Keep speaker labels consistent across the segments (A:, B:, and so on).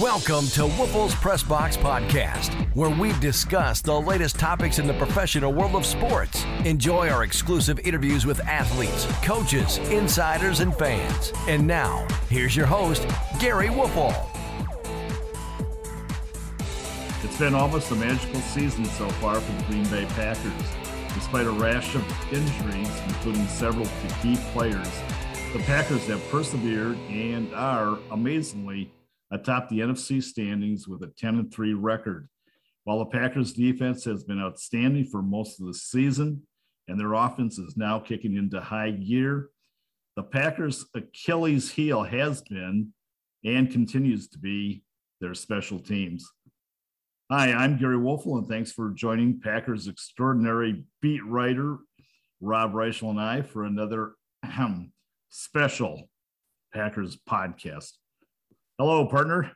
A: Welcome to Woelfel's Press Box Podcast, where we discuss the latest topics in the professional world of sports. Enjoy our exclusive interviews with athletes, coaches, insiders, and fans. And now, here's your host, Gary Woelfel.
B: It's been almost a magical season so far for the Green Bay Packers. Despite a rash of injuries, including several key players, the Packers have persevered and are, amazingly, atop the NFC standings with a 10 and 3 record. While the Packers defense has been outstanding for most of the season and their offense is now kicking into high gear, the Packers' Achilles heel has been and continues to be their special teams. Hi, I'm Gary Woelfel, and thanks for joining Packers extraordinary beat writer Rob Reischel and I for another special Packers podcast. Hello, partner.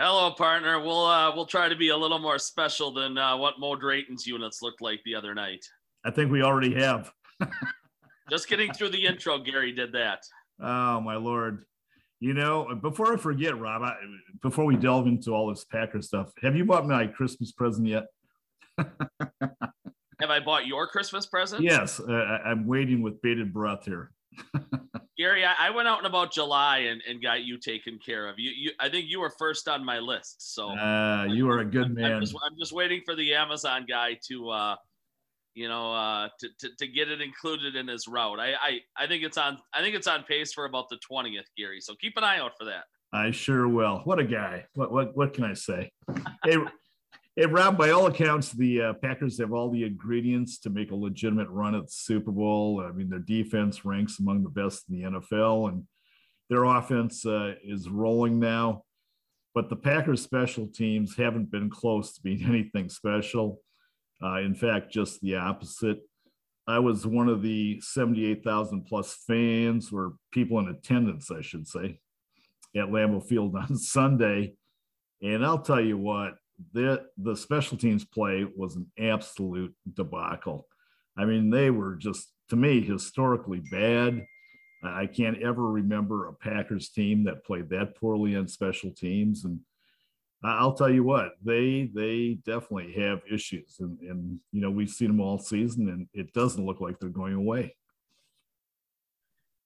C: Hello, partner. We'll uh, we'll try to be a little more special than uh, what Mo Drayton's units looked like the other night.
B: I think we already have.
C: Just getting through the intro, Gary did that.
B: Oh my lord! You know, before I forget, Rob, I, before we delve into all this Packer stuff, have you bought my Christmas present yet?
C: have I bought your Christmas present?
B: Yes, uh, I'm waiting with bated breath here.
C: Gary, I, I, went out in about July and, and got you taken care of. You, you, I think you were first on my list. So
B: uh, you are a good
C: I'm,
B: man.
C: I'm just, I'm just, waiting for the Amazon guy to, uh, you know, uh, to, to, to, get it included in his route. I, I, I think it's on, I think it's on pace for about the 20th, Gary. So keep an eye out for that.
B: I sure will. What a guy. What, what, what can I say? hey, Hey, Rob, by all accounts, the uh, Packers have all the ingredients to make a legitimate run at the Super Bowl. I mean, their defense ranks among the best in the NFL, and their offense uh, is rolling now. But the Packers special teams haven't been close to being anything special. Uh, in fact, just the opposite. I was one of the 78,000 plus fans, or people in attendance, I should say, at Lambeau Field on Sunday. And I'll tell you what, the the special teams play was an absolute debacle. I mean, they were just to me historically bad. I can't ever remember a Packers team that played that poorly on special teams. And I'll tell you what, they they definitely have issues, and and you know we've seen them all season, and it doesn't look like they're going away.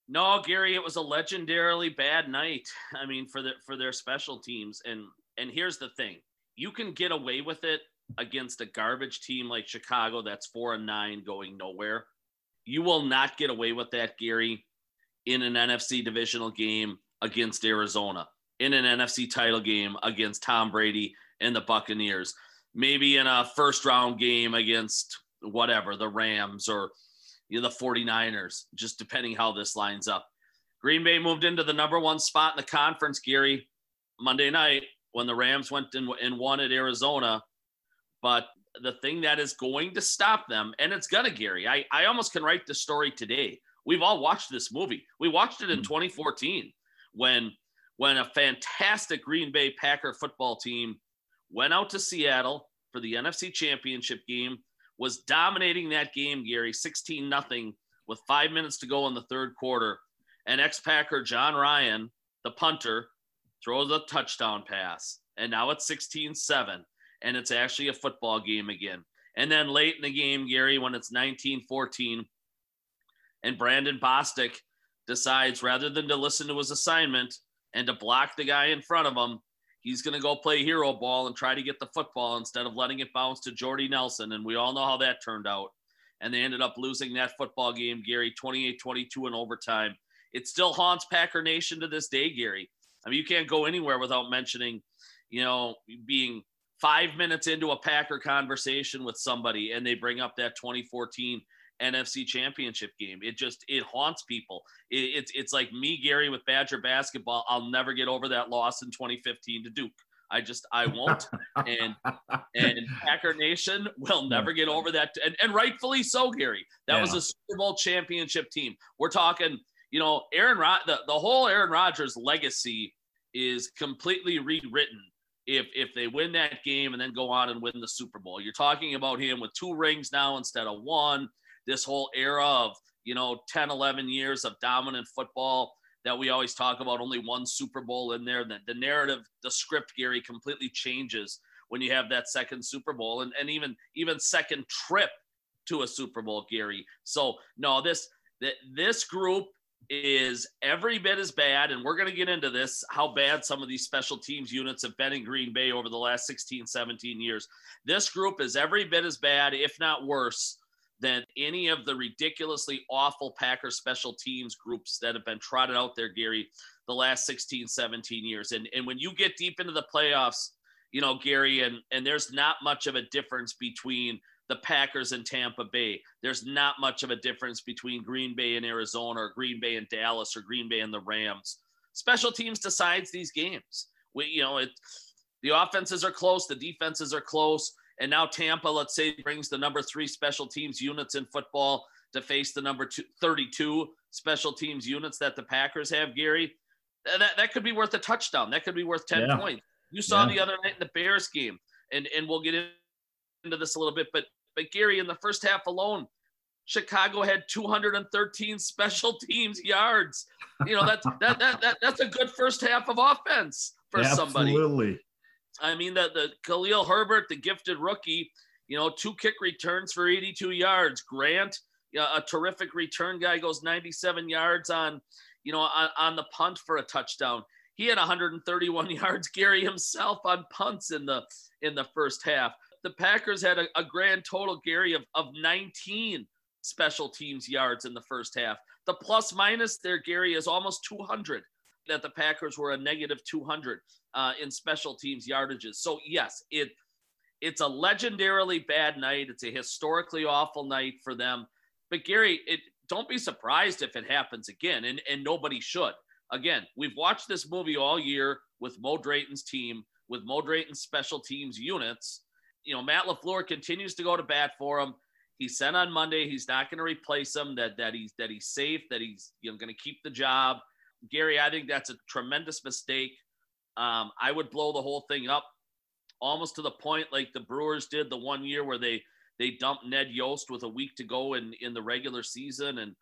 C: No, Gary, it was a legendarily bad night. I mean, for the for their special teams, and and here's the thing: you can get away with it against a garbage team like Chicago that's four and nine going nowhere. You will not get away with that, Gary, in an NFC divisional game against Arizona, in an NFC title game against Tom Brady and the Buccaneers, maybe in a first round game against whatever, the Rams or you know, the 49ers, just depending how this lines up. Green Bay moved into the number one spot in the conference, Gary, Monday night when the Rams went and, and won at Arizona. But the thing that is going to stop them, and it's gonna, Gary, I, I almost can write the story today. We've all watched this movie. We watched it in hmm. 2014 when when a fantastic Green Bay Packer football team went out to Seattle for the NFC Championship game, was dominating that game, Gary, 16 nothing with five minutes to go in the third quarter. And ex Packer Jon Ryan, the punter, throws a touchdown pass, and now it's 16 7, and it's actually a football game again. And then late in the game, Gary, when it's 19 14, and Brandon Bostick decides rather than to listen to his assignment and to block the guy in front of him, he's going to go play hero ball and try to get the football instead of letting it bounce to Jordy Nelson. And we all know how that turned out. And they ended up losing that football game, Gary, 28 22 in overtime. It still haunts Packer Nation to this day, Gary. I mean, you can't go anywhere without mentioning, you know, being five minutes into a Packer conversation with somebody and they bring up that 2014 NFC championship game. It just, it haunts people. It, it's, it's like me, Gary, with Badger basketball. I'll never get over that loss in 2015 to Duke. I just I won't. and and Packer Nation will never get over that. And, and rightfully so, Gary. That yeah. was a Super Bowl championship team. We're talking you know, Aaron Rod the, the whole Aaron Rodgers legacy is completely rewritten if if they win that game and then go on and win the Super Bowl. You're talking about him with two rings now instead of one. This whole era of, you know, 10, 11 years of dominant football. that we always talk about only one Super Bowl in there. That the narrative, the script, Gary, completely changes when you have that second Super Bowl and, and even even second trip to a Super Bowl, Gary. So no, this this group is every bit as bad, and we're going to get into this how bad some of these special teams units have been in Green Bay over the last 16, 17 years. This group is every bit as bad, if not worse, than any of the ridiculously awful Packers special teams groups that have been trotted out there, Gary, the last 16, 17 years. And, and when you get deep into the playoffs, you know, Gary, and, and there's not much of a difference between the Packers and Tampa Bay. There's not much of a difference between Green Bay and Arizona or Green Bay and Dallas or Green Bay and the Rams. Special teams decides these games. We, you know, it the offenses are close, the defenses are close. And now Tampa, let's say, brings the number three special teams units in football to face the number two, 32 special teams units that the Packers have, Gary. That, that could be worth a touchdown. That could be worth 10 yeah. points. You saw yeah. the other night in the Bears game, and, and we'll get into this a little bit, but but Gary, in the first half alone, Chicago had 213 special teams yards. You know, that's that, that that that's a good first half of offense for
B: Absolutely.
C: somebody.
B: Absolutely.
C: I mean, the, the Khalil Herbert, the gifted rookie, you know, two kick returns for 82 yards. Grant, a terrific return guy, goes 97 yards on, you know, on, on the punt for a touchdown. He had 131 yards, Gary himself on punts in the in the first half. The Packers had a, a grand total, Gary, of, of 19 special teams yards in the first half. The plus minus there, Gary, is almost 200 that the Packers were a negative 200 uh, in special teams yardages. So yes, it it's a legendarily bad night. It's a historically awful night for them. But Gary, it don't be surprised if it happens again, and and nobody should. Again, we've watched this movie all year with Mo Drayton's team, with Mo Drayton's special teams units. You know, Matt LaFleur continues to go to bat for him. He said on Monday he's not going to replace him. That that he's that he's safe. That he's you know going to keep the job. Gary, I think that's a tremendous mistake. Um, I would blow the whole thing up almost to the point like the Brewers did the one year where they they dumped Ned Yost with a week to go in in the regular season and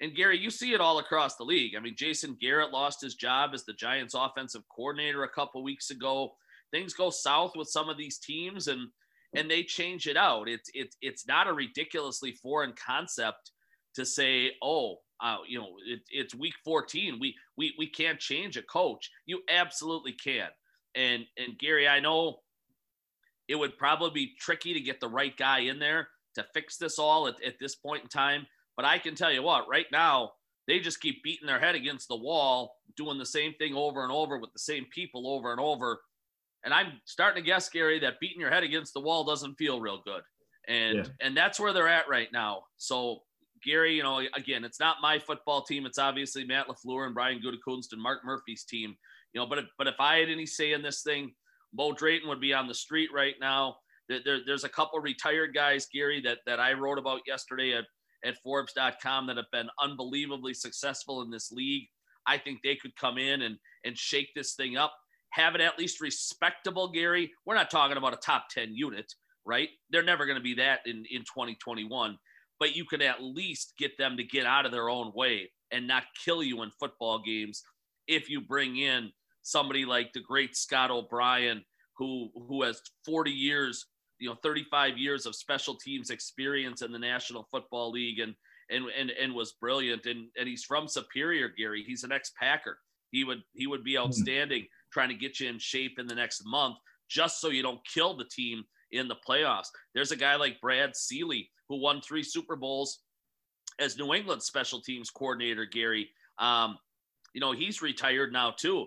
C: and Gary, you see it all across the league. I mean, Jason Garrett lost his job as the Giants offensive coordinator a couple weeks ago. Things go south with some of these teams and and they change it out. It's it's it's not a ridiculously foreign concept to say, oh, uh, you know, it, it's week 14. We we we can't change a coach. You absolutely can. And and Gary, I know it would probably be tricky to get the right guy in there to fix this all at, at this point in time. But I can tell you what, right now, they just keep beating their head against the wall, doing the same thing over and over with the same people over and over. And I'm starting to guess, Gary, that beating your head against the wall doesn't feel real good. And yeah. and that's where they're at right now. So Gary, you know, again, it's not my football team. It's obviously Matt LaFleur and Brian Gutekunst and Mark Murphy's team. You know, but if, but if I had any say in this thing, Bo Drayton would be on the street right now. There, there, there's a couple retired guys, Gary, that that I wrote about yesterday at at Forbes.com that have been unbelievably successful in this league. I think they could come in and and shake this thing up, have it at least respectable, Gary. We're not talking about a top 10 unit, right? They're never going to be that in, in 2021 but you could at least get them to get out of their own way and not kill you in football games if you bring in somebody like the great Scott O'Brien who who has 40 years you know 35 years of special teams experience in the National Football League and and and, and was brilliant and and he's from Superior Gary he's an ex-Packer he would he would be hmm. outstanding trying to get you in shape in the next month just so you don't kill the team in the playoffs there's a guy like Brad Seely who won three Super Bowls as New England special teams coordinator, Gary. Um, you know, he's retired now too.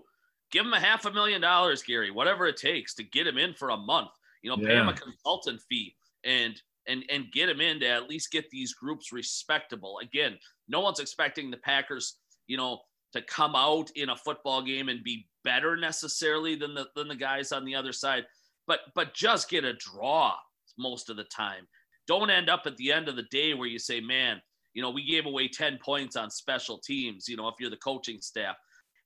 C: Give him a half a million dollars, Gary, whatever it takes to get him in for a month. You know, yeah. pay him a consultant fee and and and get him in to at least get these groups respectable. Again, no one's expecting the Packers, you know, to come out in a football game and be better necessarily than the than the guys on the other side, but but just get a draw most of the time don't end up at the end of the day where you say, man, you know, we gave away 10 points on special teams, you know, if you're the coaching staff.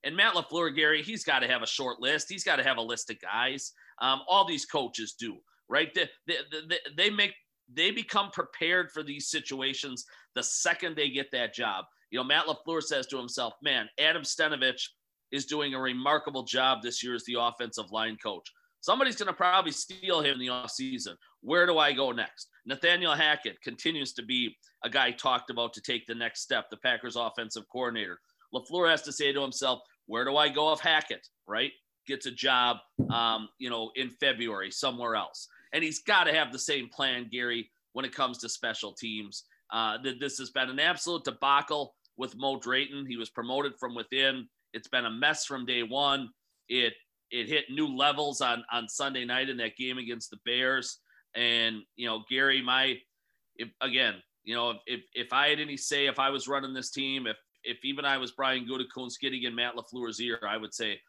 C: And Matt LaFleur, Gary, he's got to have a short list. He's got to have a list of guys. Um, all these coaches do, right? They, they, they, they make they become prepared for these situations the second they get that job. You know, Matt LaFleur says to himself, man, Adam Stenavich is doing a remarkable job this year as the offensive line coach. Somebody's going to probably steal him in the offseason. Where do I go next? Nathaniel Hackett continues to be a guy talked about to take the next step, the Packers offensive coordinator. LaFleur has to say to himself, where do I go if Hackett, right? Gets a job, um, you know, in February somewhere else. And he's got to have the same plan, Gary, when it comes to special teams. Uh, this has been an absolute debacle with Mo Drayton. He was promoted from within. It's been a mess from day one. It it hit new levels on on Sunday night in that game against the Bears. And you know, Gary, my if, again, you know, if if I had any say, if I was running this team, if if even I was Brian Gutekunst getting in Matt LaFleur's ear, I would say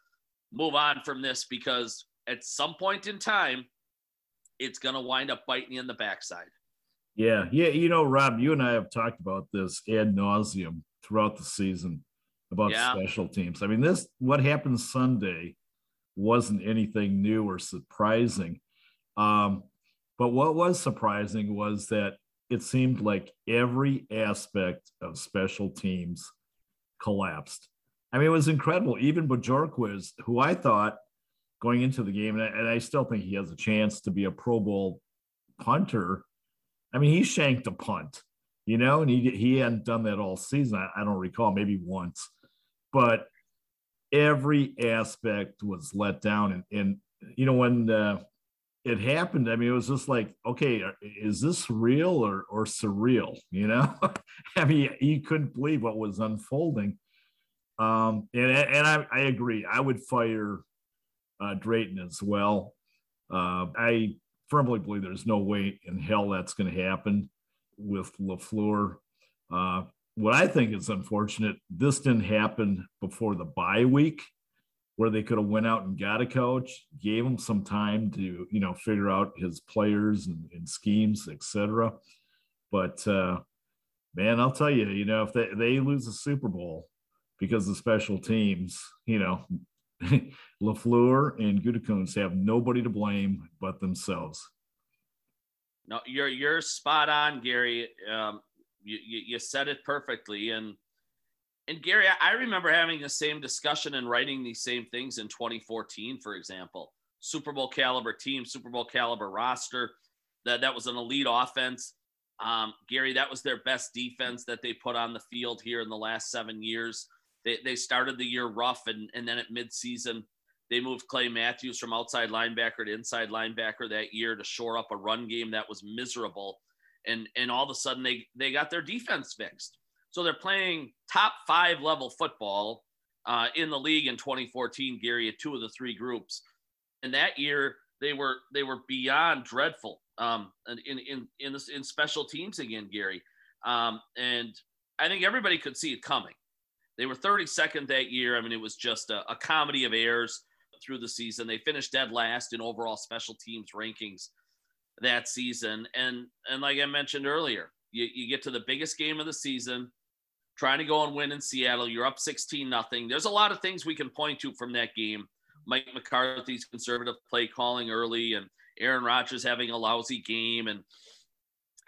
C: move on from this because at some point in time, it's going to wind up biting you in the backside.
B: Yeah, yeah. You know, Rob, you and I have talked about this ad nauseum throughout the season about yeah. special teams. I mean, this what happened Sunday wasn't anything new or surprising. Um, but what was surprising was that it seemed like every aspect of special teams collapsed. I mean, it was incredible. Even Bojorquez, who I thought going into the game, and I, and I still think he has a chance to be a Pro Bowl punter. I mean, he shanked a punt, you know, and he he hadn't done that all season. I, I don't recall, maybe once, but every aspect was let down. And, and you know, when uh, it happened, I mean, it was just like, okay, is this real or, or surreal? You know, I mean, you couldn't believe what was unfolding. Um, and and I, I agree. I would fire uh, Drayton as well. Uh, I firmly believe there's no way in hell that's going to happen with LaFleur. Uh, what I think is unfortunate, this didn't happen before the bye week where they could have went out and got a coach, gave him some time to, you know, figure out his players and, and schemes, etc. But uh, man, I'll tell you, you know, if they, they lose the Super Bowl because of special teams, you know, LaFleur and Gutekunst have nobody to blame but themselves.
C: No, you're you're spot on, Gary. Um, you, you, you said it perfectly. And and Gary, I remember having the same discussion and writing these same things in 2014, for example. Super Bowl caliber team, Super Bowl caliber roster. That that was an elite offense. Um, Gary, that was their best defense that they put on the field here in the last seven years. They, they started the year rough, and, and then at midseason, they moved Clay Matthews from outside linebacker to inside linebacker that year to shore up a run game that was miserable and and all of a sudden they they got their defense fixed. So they're playing top five level football uh, in the league in 2014. Gary at two of the three groups, and that year they were they were beyond dreadful um, in in in this, in special teams again, Gary. Um, and I think everybody could see it coming. They were 32nd that year. I mean, it was just a, a comedy of errors through the season. They finished dead last in overall special teams rankings that season. And and like I mentioned earlier, you, you get to the biggest game of the season, trying to go and win in Seattle. You're up 16 nothing. There's a lot of things we can point to from that game. Mike McCarthy's conservative play calling early, and Aaron Rodgers having a lousy game, and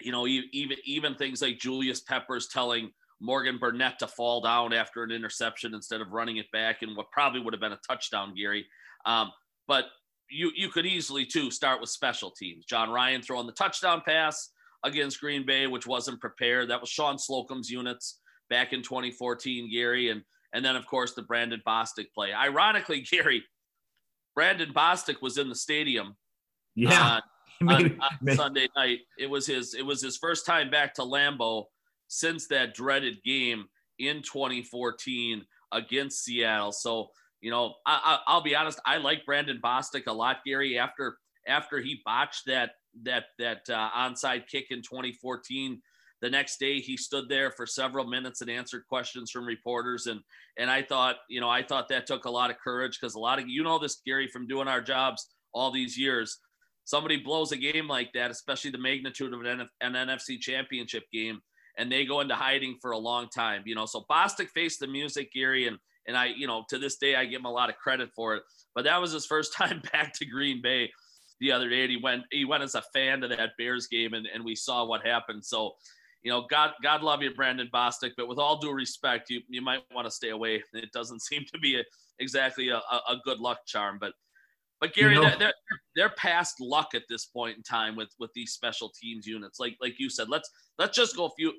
C: you know even even things like Julius Peppers telling Morgan Burnett to fall down after an interception instead of running it back and what probably would have been a touchdown, Gary. Um, but you you could easily too start with special teams. Jon Ryan throwing the touchdown pass against Green Bay, which wasn't prepared. That was Shawn Slocum's units back in 2014, Gary, and and then of course the Brandon Bostick play. Ironically, Gary, Brandon Bostick was in the stadium.
B: Yeah.
C: Uh, on, on Sunday night. It was his it was his first time back to Lambeau since that dreaded game in 2014 against Seattle. So you know, I, will be honest. I like Brandon Bostick a lot, Gary. After after he botched that that that uh, onside kick in 2014, the next day he stood there for several minutes and answered questions from reporters, and and I thought, you know, I thought that took a lot of courage because a lot of you know this, Gary, from doing our jobs all these years. Somebody blows a game like that, especially the magnitude of an, an NFC Championship game, and they go into hiding for a long time. You know, so Bostick faced the music, Gary, and and I, you know, to this day, I give him a lot of credit for it. But that was his first time back to Green Bay the other day. And he went, he went as a fan to that Bears game and, and we saw what happened. So, you know, God, God love you, Brandon Bostick, but with all due respect, you, you might want to stay away. It doesn't seem to be a, exactly a, a, good luck charm, but, but Gary, you know, they're, they're, they're past luck at this point in time with, with these special teams units. Like, like you said, let's, let's just go a few,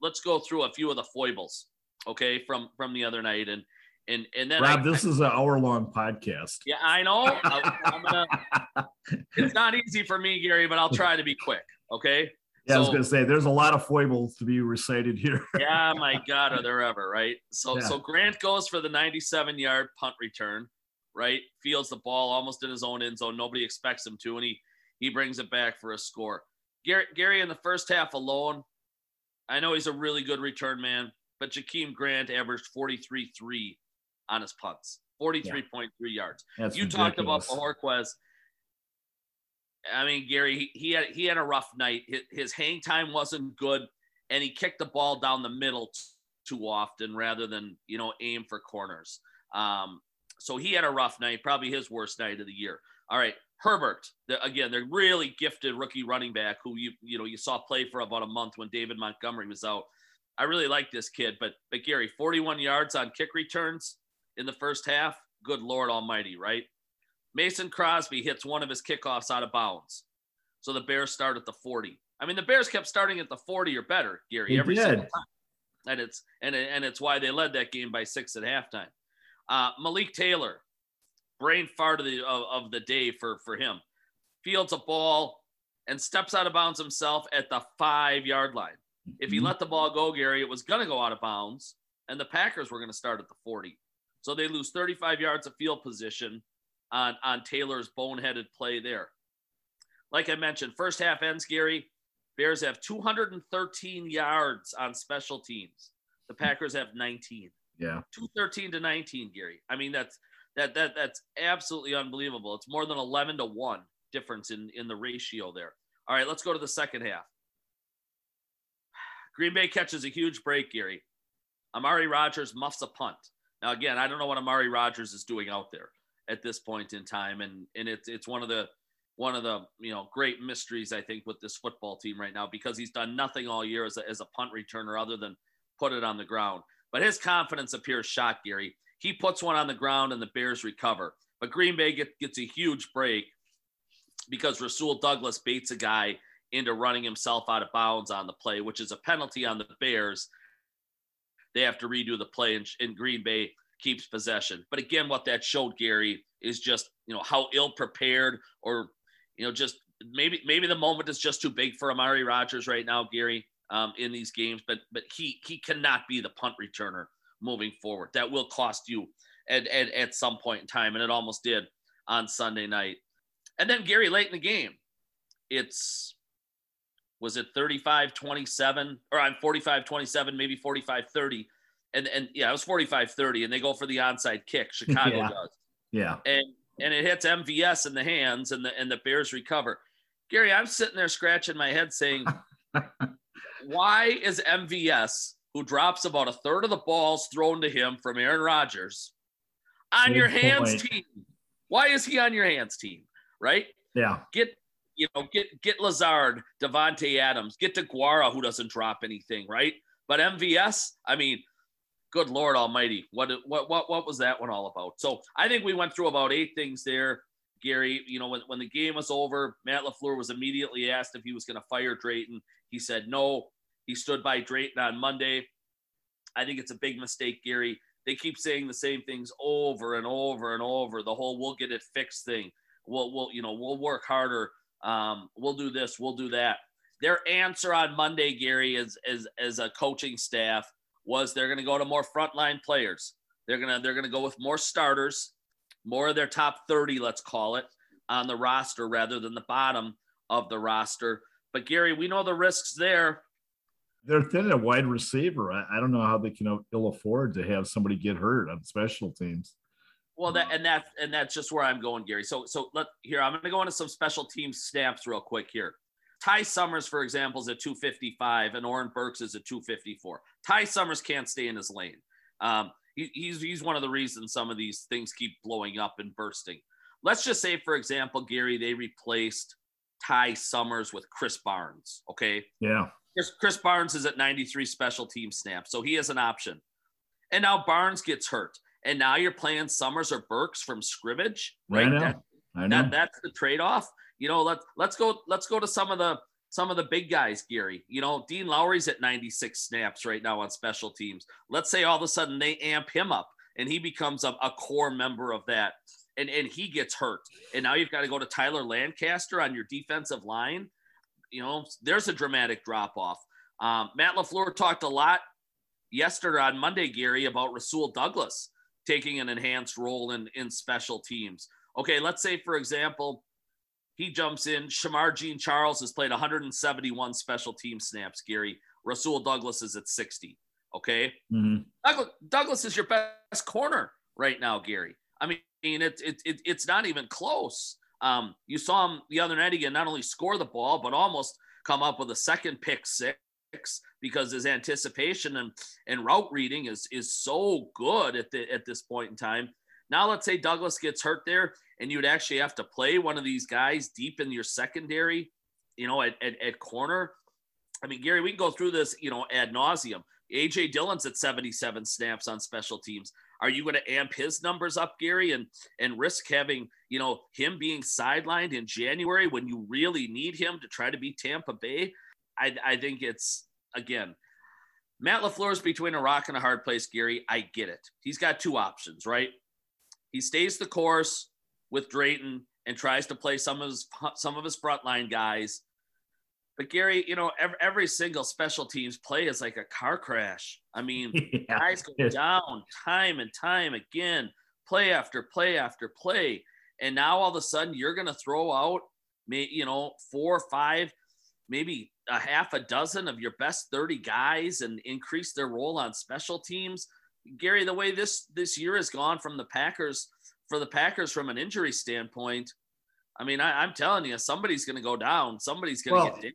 C: let's go through a few of the foibles, okay, from, from the other night. And, and, and then
B: Rob, I, this I, is an hour long podcast.
C: Yeah, I know. I, gonna, it's not easy for me, Gary, but I'll try to be quick. Okay.
B: Yeah, so, I was going to say there's a lot of foibles to be recited here.
C: yeah, my God, are there ever right? So, yeah. so Grant goes for the 97 yard punt return, right? Fields the ball almost in his own end zone. Nobody expects him to, and he he brings it back for a score. Gary, Gary in the first half alone, I know he's a really good return man, but Jakeem Grant averaged 43-3 on his punts, 43.3 yeah. yards. That's you ridiculous. talked about Bojorquez I mean, Gary, he, he had he had a rough night. His, his, hang time wasn't good, and he kicked the ball down the middle t- too often rather than you know aim for corners. Um, so he had a rough night, probably his worst night of the year. All right, Herbert, the, again, they're really gifted rookie running back who you you know you saw play for about a month when David Montgomery was out. I really like this kid, but but Gary, 41 yards on kick returns in the first half. Good Lord Almighty, right? Mason Crosby hits one of his kickoffs out of bounds. So the Bears start at the 40. I mean, the Bears kept starting at the 40 or better, Gary,
B: they
C: every
B: did.
C: single time. And it's and and it's why they led that game by six at halftime. Uh, Malik Taylor, brain fart of the of, of the day for for him, fields a ball and steps out of bounds himself at the five yard line. If he mm-hmm. let the ball go, Gary, it was going to go out of bounds, and the Packers were going to start at the 40. So they lose 35 yards of field position on, on Taylor's boneheaded play there. Like I mentioned, first half ends, Gary. Bears have 213 yards on special teams. The Packers have 19.
B: Yeah.
C: 213 to 19, Gary. I mean, that's that that that's absolutely unbelievable. It's more than 11 to 1 difference in in the ratio there. All right, let's go to the second half. Green Bay catches a huge break, Gary. Amari Rodgers muffs a punt. Now, again, I don't know what Amari Rodgers is doing out there at this point in time, and and it's it's one of the one of the you know great mysteries I think with this football team right now because he's done nothing all year as a, as a punt returner other than put it on the ground. But his confidence appears shot, Gary. He puts one on the ground and the Bears recover. But Green Bay get, gets a huge break because Rasul Douglas baits a guy into running himself out of bounds on the play, which is a penalty on the Bears. They have to redo the play, and, and Green Bay keeps possession. But again, what that showed Gary is just you know how ill prepared or you know just maybe maybe the moment is just too big for Amari Rodgers right now, Gary, um, in these games. But but he he cannot be the punt returner moving forward. That will cost you at, at, at some point in time, and it almost did on Sunday night. And then Gary late in the game, it's was it 35 27 or I'm 45 27, maybe 45 30 and and yeah, it was 45-30, and they go for the onside kick. Chicago
B: yeah.
C: does.
B: Yeah.
C: And and it hits MVS in the hands, and the and the Bears recover. Gary, I'm sitting there scratching my head saying, why is MVS, who drops about a third of the balls thrown to him from Aaron Rodgers, on Good your hands team? Why is he on your hands team? Right?
B: Yeah.
C: Get you know, get get Lazard, Davante Adams, get DeGuara, who doesn't drop anything, right? But MVS, I mean, good Lord Almighty, what what what what was that one all about? So I think we went through about eight things there, Gary. You know, when when the game was over, Matt Lafleur was immediately asked if he was going to fire Drayton. He said no. He stood by Drayton on Monday. I think it's a big mistake, Gary. They keep saying the same things over and over and over. The whole "we'll get it fixed" thing. We'll we'll you know we'll work harder. Um, we'll do this. We'll do that. Their answer on Monday, Gary, is as as a coaching staff was they're going to go to more frontline players. They're to they're to go with more starters, more of their top 30, let's call it, on the roster rather than the bottom of the roster. But Gary, we know the risks there.
B: They're thin a wide receiver. I, I don't know how they can ill afford to have somebody get hurt on special teams.
C: Well, that and that's and that's just where I'm going, Gary. So so let here I'm going to go into some special team snaps real quick here. Ty Summers, for example, is at 255, and Oren Burks is at 254. Ty Summers can't stay in his lane. Um, he, he's he's one of the reasons some of these things keep blowing up and bursting. Let's just say, for example, Gary, they replaced Ty Summers with Krys Barnes. Okay.
B: Yeah.
C: Krys, Krys Barnes is at 93 special team snaps, so he has an option. And now Barnes gets hurt, and now you're playing Summers or Burks from scrimmage, right?
B: I know.
C: That,
B: I know.
C: that, that's the trade-off. You know, let's let's go let's go to some of the some of the big guys, Gary. You know, Dean Lowry's at 96 snaps right now on special teams. Let's say all of a sudden they amp him up and he becomes a, a core member of that and, and he gets hurt. And now you've got to go to Tyler Lancaster on your defensive line. You know, there's a dramatic drop off. Um, Matt LaFleur talked a lot yesterday on Monday, Gary, about Rasul Douglas taking an enhanced role in, in special teams. Okay, let's say, for example, he jumps in. Shemar Jean Charles has played 171 special team snaps, Gary. Rasul Douglas is at 60. Okay.
B: Mhm.
C: Douglas, Douglas is your best corner right now, Gary. I mean, it, it, it, it's not even close. Um, you saw him the other night again, not only score the ball, but almost come up with a second pick six because his anticipation and, and route reading is, is so good at, the, at this point in time. Now, let's say Douglas gets hurt there and you'd actually have to play one of these guys deep in your secondary, you know, at, at, at corner. I mean, Gary, we can go through this, you know, ad nauseum. AJ Dillon's at 77 snaps on special teams. Are you going to amp his numbers up, Gary, and and risk having you know him being sidelined in January when you really need him to try to beat Tampa Bay? I, I think it's again, Matt Lafleur's between a rock and a hard place, Gary. I get it. He's got two options, right? He stays the course with Drayton and tries to play some of his some of his frontline guys. But Gary, you know, every, every single special teams play is like a car crash. I mean,
B: Yeah.
C: guys go down time and time again, play after play after play. And now all of a sudden you're going to throw out, may, you know, four or five, maybe a half a dozen of your best 30 guys and increase their role on special teams. Gary, the way this this year has gone from the Packers for the Packers from an injury standpoint, I mean, I, I'm telling you, somebody's going to go down. Somebody's going to
B: Well,
C: get.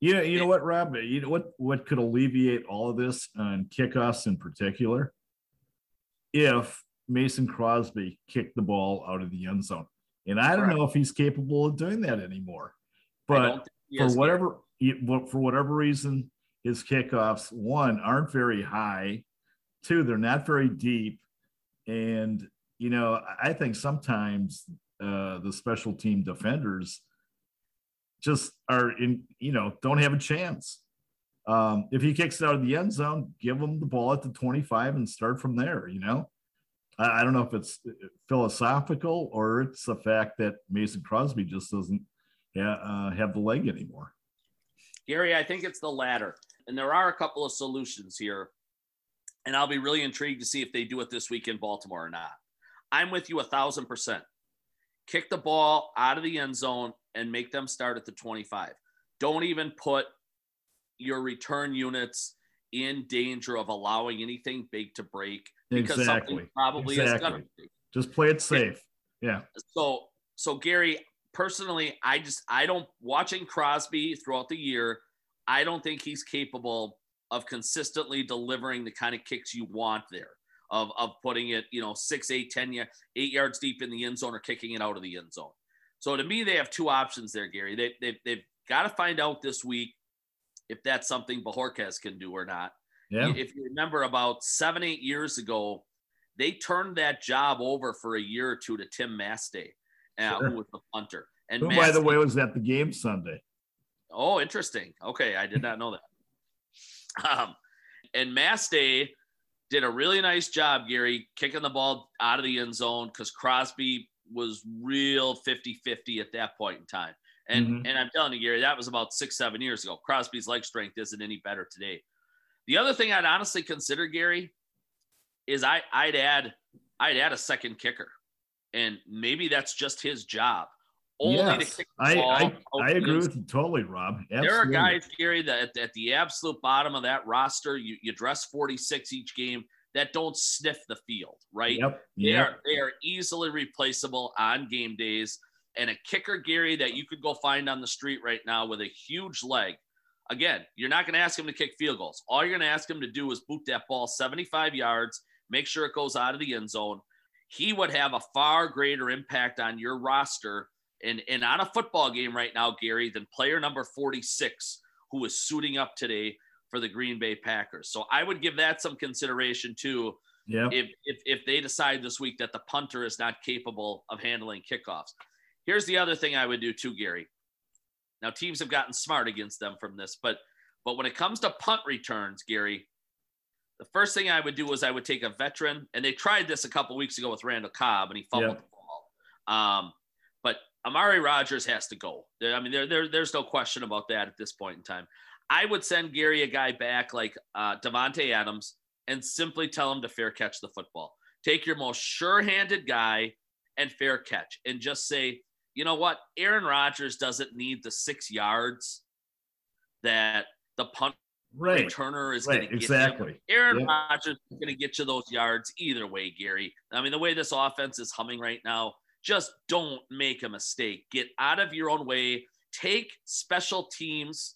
B: You know, you know what, Rob? You know what what could alleviate all of this on kickoffs in particular? If Mason Crosby kicked the ball out of the end zone. And I don't
C: Correct.
B: know if he's capable of doing that anymore. But for whatever for whatever reason, his kickoffs one aren't very high, two they're not very deep, and you know I- I think sometimes uh, the special team defenders just are in you know don't have a chance. Um, if he kicks it out of the end zone, give him the ball at the 25 and start from there. You know, I, I don't know if it's philosophical or it's the fact that Mason Crosby just doesn't ha- uh, have the leg anymore.
C: Gary, I think it's the latter. And there are a couple of solutions here. And I'll be really intrigued to see if they do it this week in Baltimore or not. I'm with you a thousand percent. Kick the ball out of the end zone and make them start at the 25. Don't even put your return units in danger of allowing anything big to break because something
B: Exactly.
C: probably is
B: Exactly.
C: going to break.
B: Just play it safe. Yeah.
C: So, so Gary, personally, I just I don't watching Crosby throughout the year. I don't think he's capable of consistently delivering the kind of kicks you want there. Of, of putting it, you know, six, eight, ten, ya- eight yards deep in the end zone or kicking it out of the end zone. So to me, they have two options there, Gary. They, they, they've got to find out this week if that's something Bojorquez can do or not.
B: Yeah.
C: If you remember about seven, eight years ago, they turned that job over for a year or two to Tim Masthay, uh,
B: Sure.
C: who was the punter. And
B: Who, by the way, was at the game Sunday.
C: oh, interesting. Okay, I did not know that. Um, and Masthay did a really nice job, Gary, kicking the ball out of the end zone because Crosby was real 50-50 at that point in time. And
B: Mhm.
C: and I'm telling you, Gary, that was about six, seven years ago. Crosby's leg strength isn't any better today. The other thing I'd honestly consider, Gary, is I I'd add I'd add a second kicker, and maybe that's just his job. Only to
B: Yes.
C: kick the
B: I,
C: ball
B: I, I agree with you totally, Rob.
C: there are guys, Gary, that at, at the absolute bottom of that roster, you, you dress 46 each game that don't sniff the field, right?
B: Yep.
C: They
B: Yep.
C: are they are easily replaceable on game days. And a kicker, Gary, that you could go find on the street right now with a huge leg. Again, you're not going to ask him to kick field goals. All you're going to ask him to do is boot that ball 75 yards, make sure it goes out of the end zone. He would have a far greater impact on your roster and, and on a football game right now, Gary, than player number 46 who is suiting up today for the Green Bay Packers. So I would give that some consideration too.
B: Yeah.
C: If, if if they decide this week that the punter is not capable of handling kickoffs. Here's the other thing I would do too, Gary. Now teams have gotten smart against them from this, but but when it comes to punt returns, Gary, the first thing I would do was I would take a veteran, and they tried this a couple weeks ago with Randall Cobb, and he fumbled the ball. Um, Amari Rodgers has to go. I mean, there, there, there's no question about that at this point in time. I would send Gary a guy back like uh, Davante Adams and simply tell him to fair catch the football. Take your most sure-handed guy and fair catch, and just say, you know what, Aaron Rodgers doesn't need the six yards that the punt right. returner is right. going to get
B: exactly.
C: You. Aaron yep. Rodgers is going to get you those yards either way, Gary. I mean, the way this offense is humming right now, just don't make a mistake. Get out of your own way. Take special teams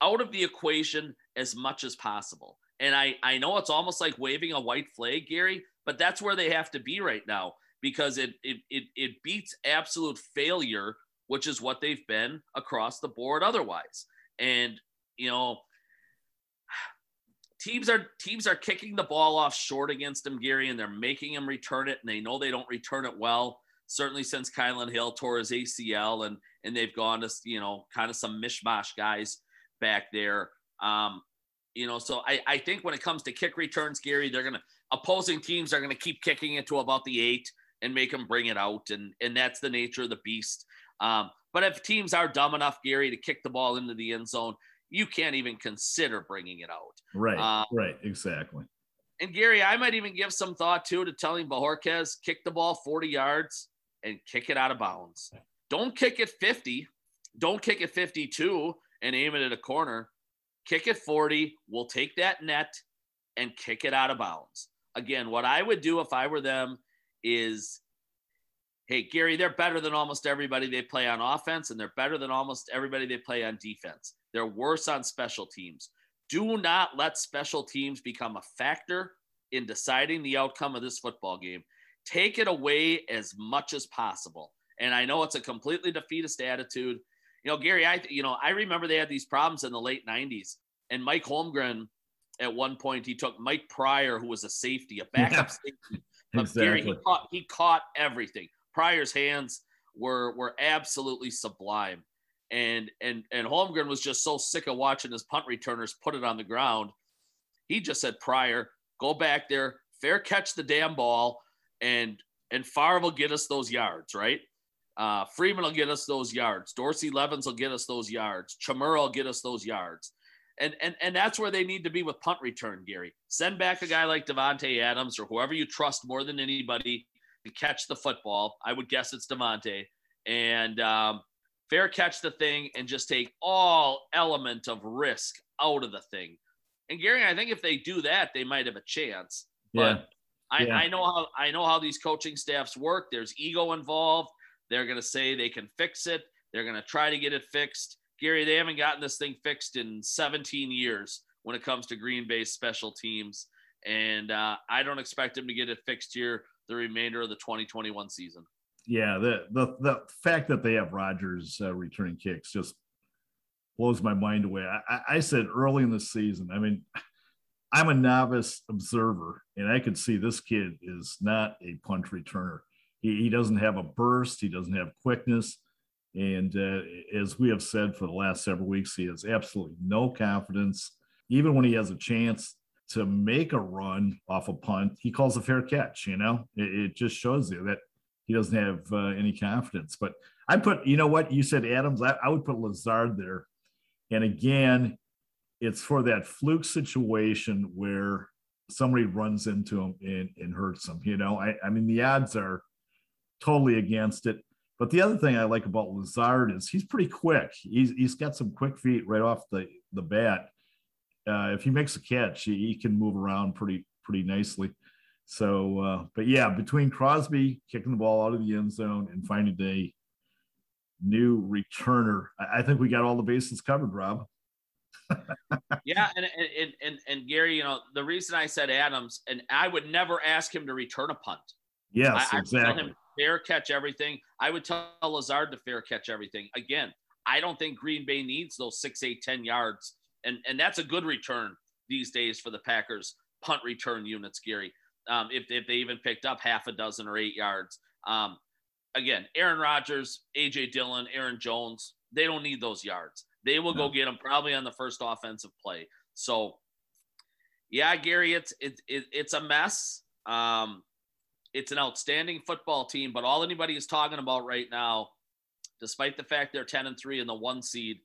C: out of the equation as much as possible. And I, I know it's almost like waving a white flag, Gary, but that's where they have to be right now because it it it, it beats absolute failure, which is what they've been across the board otherwise. And you know, teams are teams are kicking the ball off short against them, Gary, and they're making them return it, and they know they don't return it well. Certainly since Kylin Hill tore his ACL, and and they've gone to you know kind of some mishmash guys back there. Um, you know, so I, I think when it comes to kick returns, Gary, they're gonna opposing teams are gonna keep kicking it to about the eight and make them bring it out, and and that's the nature of the beast. Um, but if teams are dumb enough, Gary, to kick the ball into the end zone, you can't even consider bringing it out.
B: Right. Um, right. Exactly.
C: And Gary, I might even give some thought too to telling Bojorquez kick the ball 40 yards and kick it out of bounds. Don't kick it 50. Don't kick it 52 and aim it at a corner. Kick it 40. We'll take that net and kick it out of bounds. Again, what I would do if I were them is hey, Gary, they're better than almost everybody they play on offense, and they're better than almost everybody they play on defense. They're worse on special teams. Do not let special teams become a factor in deciding the outcome of this football game. Take it away as much as possible. And I know it's a completely defeatist attitude. You know, Gary, I you know, I remember they had these problems in the late 90s. And Mike Holmgren, at one point, he took Mike Prior, who was a safety, a backup yeah, safety. But exactly. Gary, he caught, he caught everything. Prior's hands were were absolutely sublime. And and and Holmgren was just so sick of watching his punt returners put it on the ground. He just said, Prior, go back there, fair catch the damn ball, and and Favre will get us those yards, right? Uh, Freeman will get us those yards. Dorsey Levens will get us those yards. Chmura will get us those yards. And, and, and that's where they need to be with punt return, Gary. Send back a guy like Davante Adams or whoever you trust more than anybody to catch the football. I would guess it's Davante. And um, fair catch the thing and just take all element of risk out of the thing. And Gary, I think if they do that, they might have a chance.
B: Yeah.
C: But I, yeah. I know how I know how these coaching staffs work. There's ego involved. They're going to say they can fix it. They're going to try to get it fixed. Gary, they haven't gotten this thing fixed in 17 years when it comes to Green Bay special teams. And uh, I don't expect them to get it fixed here the remainder of the 2021 season.
B: Yeah, the the the fact that they have Rodgers uh, returning kicks just blows my mind away. I, I said early in the season, I mean, I'm a novice observer, and I could see this kid is not a punch returner. He, he doesn't have a burst. He doesn't have quickness. And uh, as we have said for the last several weeks, he has absolutely no confidence. Even when he has a chance to make a run off a punt, he calls a fair catch. You know, it, it just shows you that he doesn't have uh, any confidence. But I put, you know what, you said Adams, I, I would put Lazard there. And again, it's for that fluke situation where somebody runs into him and, and hurts him. You know, I, I mean, the odds are totally against it. But the other thing I like about Lazard is he's pretty quick. He's, he's got some quick feet right off the, the bat uh, if he makes a catch, he, he, can move around pretty pretty nicely. So, uh, but yeah, between Crosby kicking the ball out of the end zone and finding a new returner, I, I think we got all the bases covered, Rob.
C: Yeah, and, and and and Gary, you know, the reason I said Adams, and I would never ask him to return a punt.
B: Yes,
C: I,
B: exactly.
C: fair catch everything. I would tell Lazard to fair catch everything. Again, I don't think Green Bay needs those six, eight, 10 yards. And, and that's a good return these days for the Packers punt return units, Gary. Um, if, if they even picked up half a dozen or eight yards. Um, again, Aaron Rodgers, AJ Dillon, Aaron Jones, they don't need those yards. They will no. go get them probably on the first offensive play. So, yeah, Gary, it's it, it it's a mess. Um, it's an outstanding football team, but all anybody is talking about right now, despite the fact they're 10 and 3 in the one seed,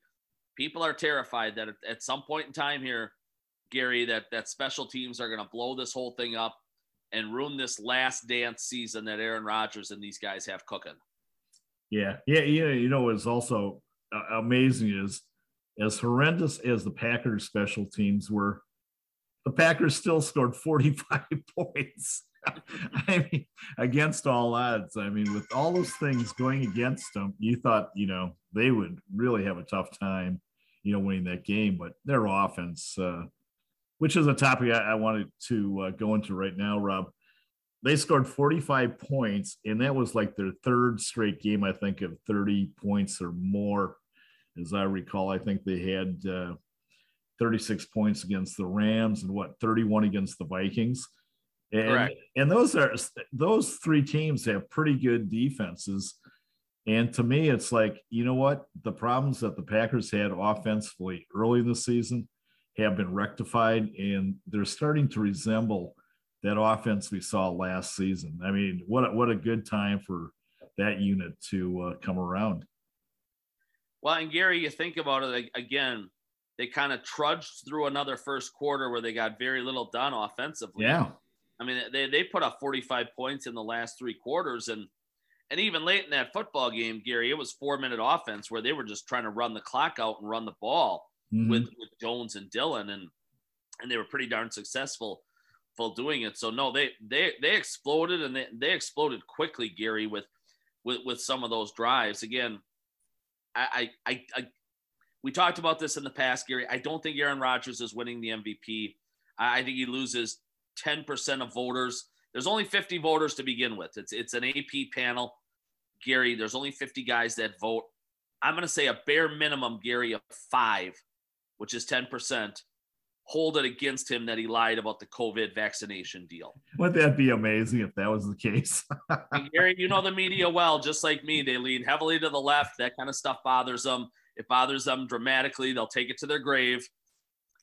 C: people are terrified that at some point in time here, Gary, that, that special teams are going to blow this whole thing up and ruin this last dance season that Aaron Rodgers and these guys have cooking.
B: Yeah. Yeah. Yeah. You know, what's also uh, amazing is as horrendous as the Packers special teams were, the Packers still scored 45 points. I mean, against all odds. I mean, with all those things going against them, you thought, you know, they would really have a tough time, you know, winning that game. But their offense, uh, which is a topic I, I wanted to uh, go into right now, Rob. They scored 45 points, and that was like their third straight game, I think, of 30 points or more. As I recall, I think they had uh, 36 points against the Rams and what 31 against the Vikings. And, Correct. and those are those three teams have pretty good defenses. And to me, it's like, you know what? The problems that the Packers had offensively early in the season have been rectified, and they're starting to resemble that offense we saw last season. I mean, what a, what a good time for that unit to uh, come around.
C: Well, and Gary, you think about it again, they kind of trudged through another first quarter where they got very little done offensively.
B: Yeah.
C: I mean, they, they put up 45 points in the last three quarters. And, and even late in that football game, Gary, it was four minute offense where they were just trying to run the clock out and run the ball mm-hmm. with, with Jones and Dillon. And, and they were pretty darn successful for doing it. So no, they, they, they exploded and they, they exploded quickly, Gary, with, with, with some of those drives. Again, I, I, I, we talked about this in the past, Gary. I don't think Aaron Rodgers is winning the MVP. I think he loses 10% of voters. There's only 50 voters to begin with. It's it's an AP panel. Gary, there's only 50 guys that vote. I'm going to say a bare minimum, Gary, of five, which is 10%, hold it against him that he lied about the COVID vaccination deal.
B: Wouldn't that be amazing if that was the case?
C: Gary, you know the media well, just like me. They lean heavily to the left. That kind of stuff bothers them. It bothers them dramatically. They'll take it to their grave.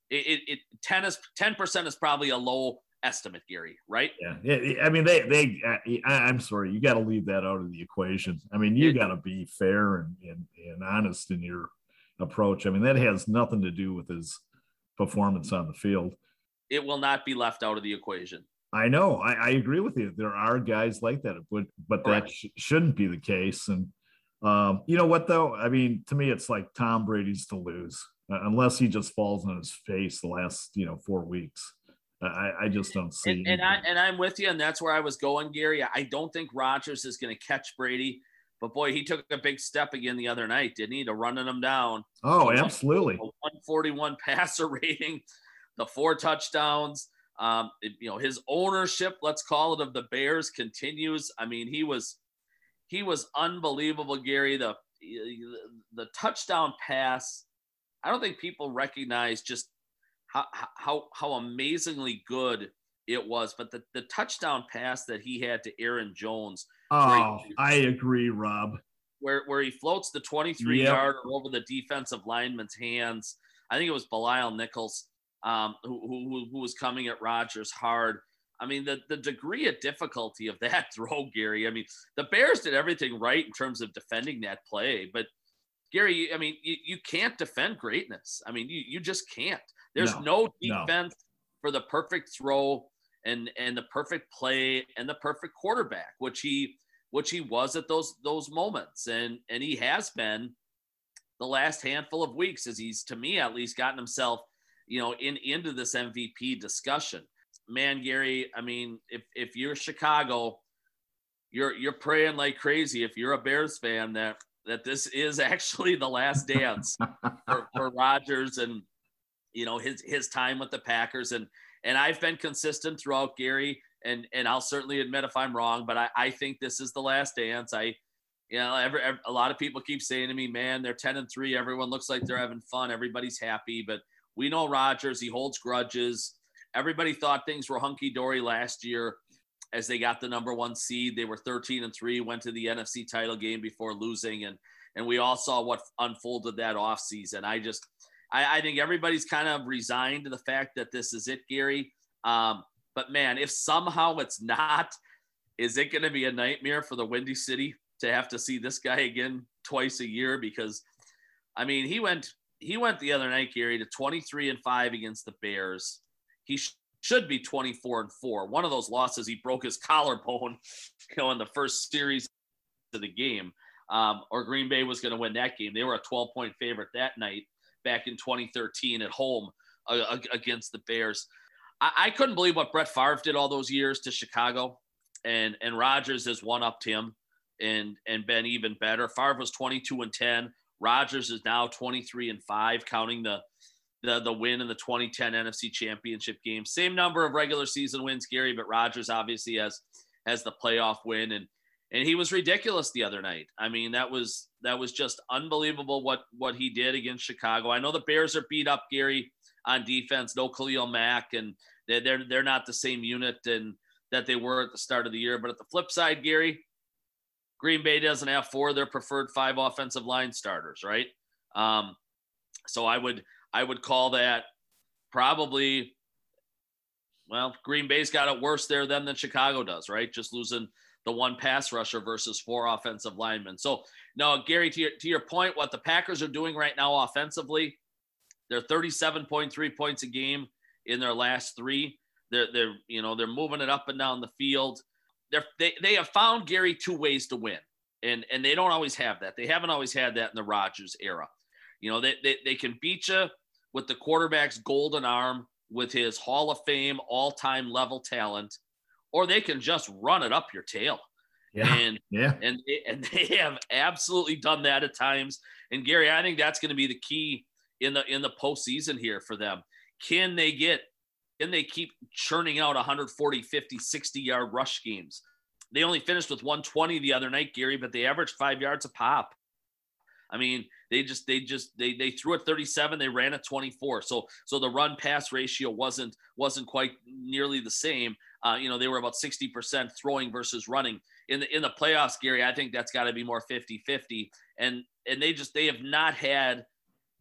C: It, it, it 10 is 10% is probably a low estimate, Gary, right?
B: Yeah. I mean, they, they, uh, I'm sorry, you got to leave that out of the equation. I mean, you got to be fair and, and, and honest in your approach. I mean, that has nothing to do with his performance on the field.
C: It will not be left out of the equation.
B: I know. I, I agree with you. There are guys like that, but but that sh- shouldn't be the case. And um, you know what though? I mean, to me, it's like Tom Brady's to lose uh, unless he just falls on his face the last you know four weeks. I, I just don't see.
C: And, and I and I'm with you, and that's where I was going, Gary. I don't think Rodgers is going to catch Brady, but boy, he took a big step again the other night, didn't he, to running them down?
B: Oh, absolutely.
C: 141 passer rating, the four touchdowns. Um, it, you know, his ownership, let's call it, of the Bears continues. I mean, he was he was unbelievable, Gary. The the touchdown pass. I don't think people recognize just how how how amazingly good it was. But the, the touchdown pass that he had to Aaron Jones.
B: Oh, I agree, Rob.
C: Where where he floats the 23 yep. yard over the defensive lineman's hands. I think it was Bilal Nichols um, who, who, who was coming at Rodgers hard. I mean, the, the degree of difficulty of that throw, Gary. I mean, the Bears did everything right in terms of defending that play. But, Gary, I mean, you, you can't defend greatness. I mean, you, you just can't. There's no, no defense no. for the perfect throw and and the perfect play and the perfect quarterback, which he which he was at those those moments, and and he has been the last handful of weeks, as he's to me at least gotten himself, you know, in into this MVP discussion. Man, Gary, I mean, if if you're Chicago, you're you're praying like crazy. If you're a Bears fan, that that this is actually the last dance for, for Rodgers and you know his his time with the Packers and and I've been consistent throughout Gary and and I'll certainly admit if I'm wrong but I, I think this is the last dance I You know, every, every, a lot of people keep saying to me, "Man, they're ten and three. Everyone looks like they're having fun. Everybody's happy." But we know Rodgers. He holds grudges. Everybody thought things were hunky dory last year as they got the number one seed. They were 13 and three, went to the NFC title game before losing, and and we all saw what unfolded that offseason. I just, I, I think everybody's kind of resigned to the fact that this is it, Gary. Um, but man, if somehow it's not, is it going to be a nightmare for the Windy City to have to see this guy again twice a year? Because, I mean, he went he went the other night, Gary, to 23 and five against the Bears. He sh- should be 24 and four. One of those losses, he broke his collarbone, you know, in the first series of the game. Um, or Green Bay was going to win that game. They were a 12 point favorite that night back in 2013 at home uh, against the Bears. I, I couldn't believe what Brett Favre did all those years to Chicago, and and Rodgers has one upped him and and been even better. Favre was 22 and 10. Rodgers is now 23 and five, counting the the the win in the 2010 NFC Championship game. Same number of regular season wins, Gary, but Rodgers obviously has has the playoff win and and he was ridiculous the other night. I mean, that was that was just unbelievable what what he did against Chicago. I know the Bears are beat up, Gary, on defense. No Khalil Mack, and they're they're, they're not the same unit and that they were at the start of the year. But at the flip side, Gary, Green Bay doesn't have four of their preferred five offensive line starters, right? Um, so I would I would call that probably well, Green Bay's got it worse there than than Chicago does, right? Just losing the one pass rusher versus four offensive linemen. So no, Gary, to your, to your point, what the Packers are doing right now offensively, they're 37.3 points a game in their last three. They're they're you know they're moving it up and down the field. They're, they they have found Gary two ways to win, and and they don't always have that. They haven't always had that in the Rodgers era. You know they they, they can beat you with the quarterback's golden arm with his Hall of Fame all time level talent, or they can just run it up your tail.
B: Yeah.
C: And
B: yeah.
C: And they, and they have absolutely done that at times. And Gary, I think that's going to be the key in the in the postseason here for them. Can they get can they keep churning out 140, 50, 60 yard rush games? They only finished with 120 the other night, Gary, but they averaged five yards a pop. I mean, they just they just they they threw at 37, they ran at 24. So so the run pass ratio wasn't wasn't quite nearly the same. Uh, you know, they were about 60% throwing versus running. In the in the playoffs, Gary, I think that's got to be more 50-50. And and they just they have not had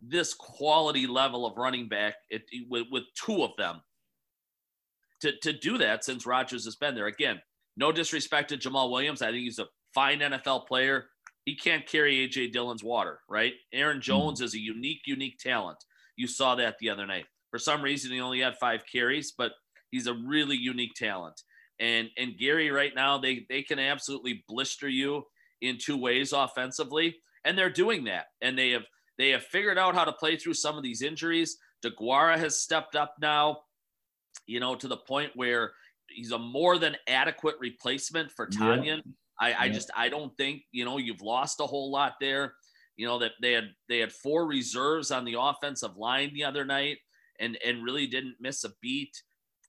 C: this quality level of running back it, with, with two of them to, to do that since Rodgers has been there. Again, no disrespect to Jamaal Williams. I think he's a fine NFL player. He can't carry AJ Dillon's water, right? Aaron hmm. Jones is a unique, unique talent. You saw that the other night. For some reason, he only had five carries, but he's a really unique talent. And and Gary, right now, they they can absolutely blister you in two ways offensively, and they're doing that. And they have they have figured out how to play through some of these injuries. Deguara has stepped up now, you know, to the point where he's a more than adequate replacement for Tonyan. Yeah. I, I just I don't think you know you've lost a whole lot there. You know that they had they had four reserves on the offensive line the other night and and really didn't miss a beat.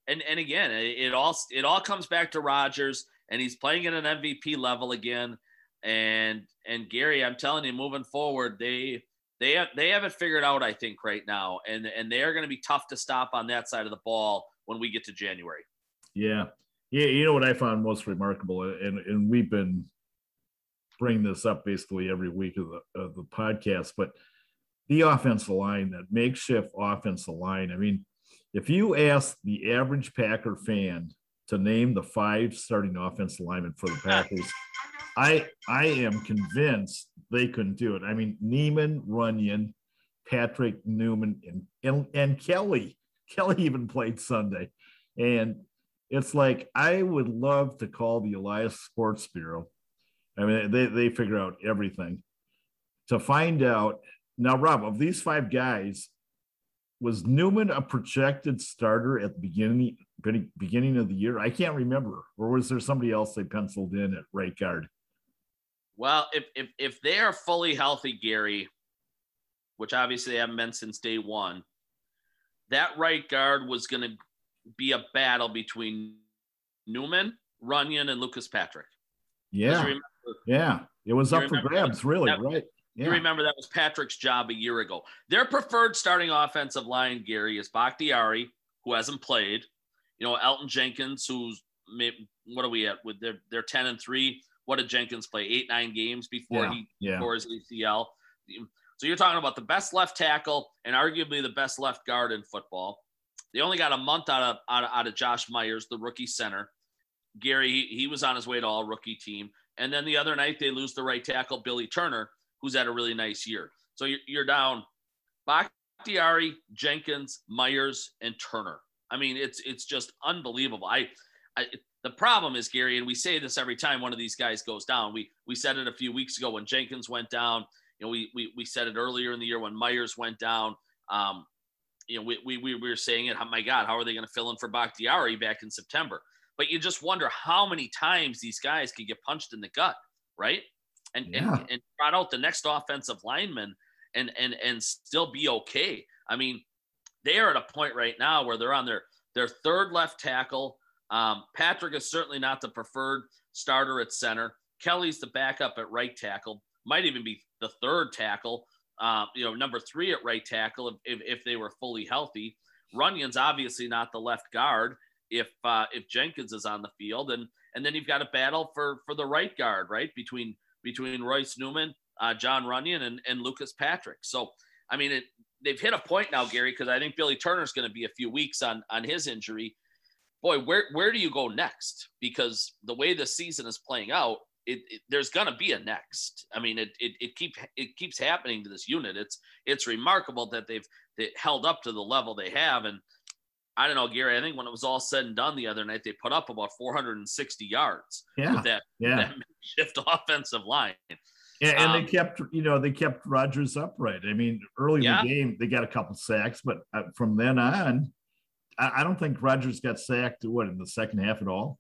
C: And and again, it, all it all comes back to Rodgers, and he's playing at an MVP level again. And and Gary, I'm telling you, moving forward, they they have they have it figured out, I think, right now, and and they are going to be tough to stop on that side of the ball when we get to January.
B: Yeah, yeah. You know what I found most remarkable, and and we've been bringing this up basically every week of the of the podcast, but the offensive line, that makeshift offensive line. I mean, if you ask the average Packer fan to name the five starting offensive linemen for the Packers. I I am convinced they couldn't do it. I mean, Nijman, Runyan, Patrick Newman, and, and and Kelly. Kelly even played Sunday, and it's like I would love to call the Elias Sports Bureau. I mean, they they figure out everything to find out. Now, Rob, of these five guys, was Newman a projected starter at the beginning beginning of the year? I can't remember, or was there somebody else they penciled in at right guard?
C: Well, if if if they are fully healthy, Gary, which obviously they haven't been since day one, that right guard was going to be a battle between Newman, Runyan, and Lucas Patrick.
B: Yeah. Yeah. It was up for grabs, really, that, right?
C: Yeah. You remember that was Patrick's job a year ago. Their preferred starting offensive line, Gary, is Bakhtiari, who hasn't played. You know, Elgton Jenkins, who's what are we at with their they're 10 and 3. What did Jenkins play? Eight, nine games before yeah. he yeah. tore his ACL. So you're talking about the best left tackle and arguably the best left guard in football. They only got a month out of out of, out of Josh Myers, the rookie center. Gary, he, he was on his way to all rookie team. And then the other night they lose the right tackle, Billy Turner, who's had a really nice year. So you're, you're down Bakhtiari, Jenkins, Myers, and Turner. I mean, it's it's just unbelievable. I, I the problem is Gary, and we say this every time one of these guys goes down. We we said it a few weeks ago when Jenkins went down. You know, we we, we said it earlier in the year when Myers went down. Um, you know, we, we, we were saying it. Oh my God, how are they going to fill in for Bakhtiari back in September? But you just wonder how many times these guys can get punched in the gut, right? And yeah. and, and trot out the next offensive lineman and and and still be okay. I mean, they are at a point right now where they're on their their third left tackle. Um, Patrick is certainly not the preferred starter at center. Kelly's the backup at right tackle. Might even be the third tackle. Uh, you know, number three at right tackle if, if, if, they were fully healthy. Runyan's obviously not the left guard if uh, if Jenkins is on the field, and and then you've got a battle for for the right guard, right between between Royce Newman, uh, Jon Runyan, and and Lucas Patrick. So I mean, it, they've hit a point now, Gary, because I think Billy Turner's going to be a few weeks on on his injury. Boy, where where do you go next? Because the way the season is playing out, it, it, there's gonna be a next. I mean, it it it keep it keeps happening to this unit. It's it's remarkable that they've they held up to the level they have. And I don't know, Gary. I think when it was all said and done the other night, they put up about 460 yards
B: yeah.
C: with that,
B: yeah.
C: that shift offensive line.
B: Yeah, and um, they kept, you know, they kept Rodgers upright. I mean, early yeah. in the game, they got a couple sacks, but uh, from then on, I, I don't think Rodgers got sacked. What in the second half at all?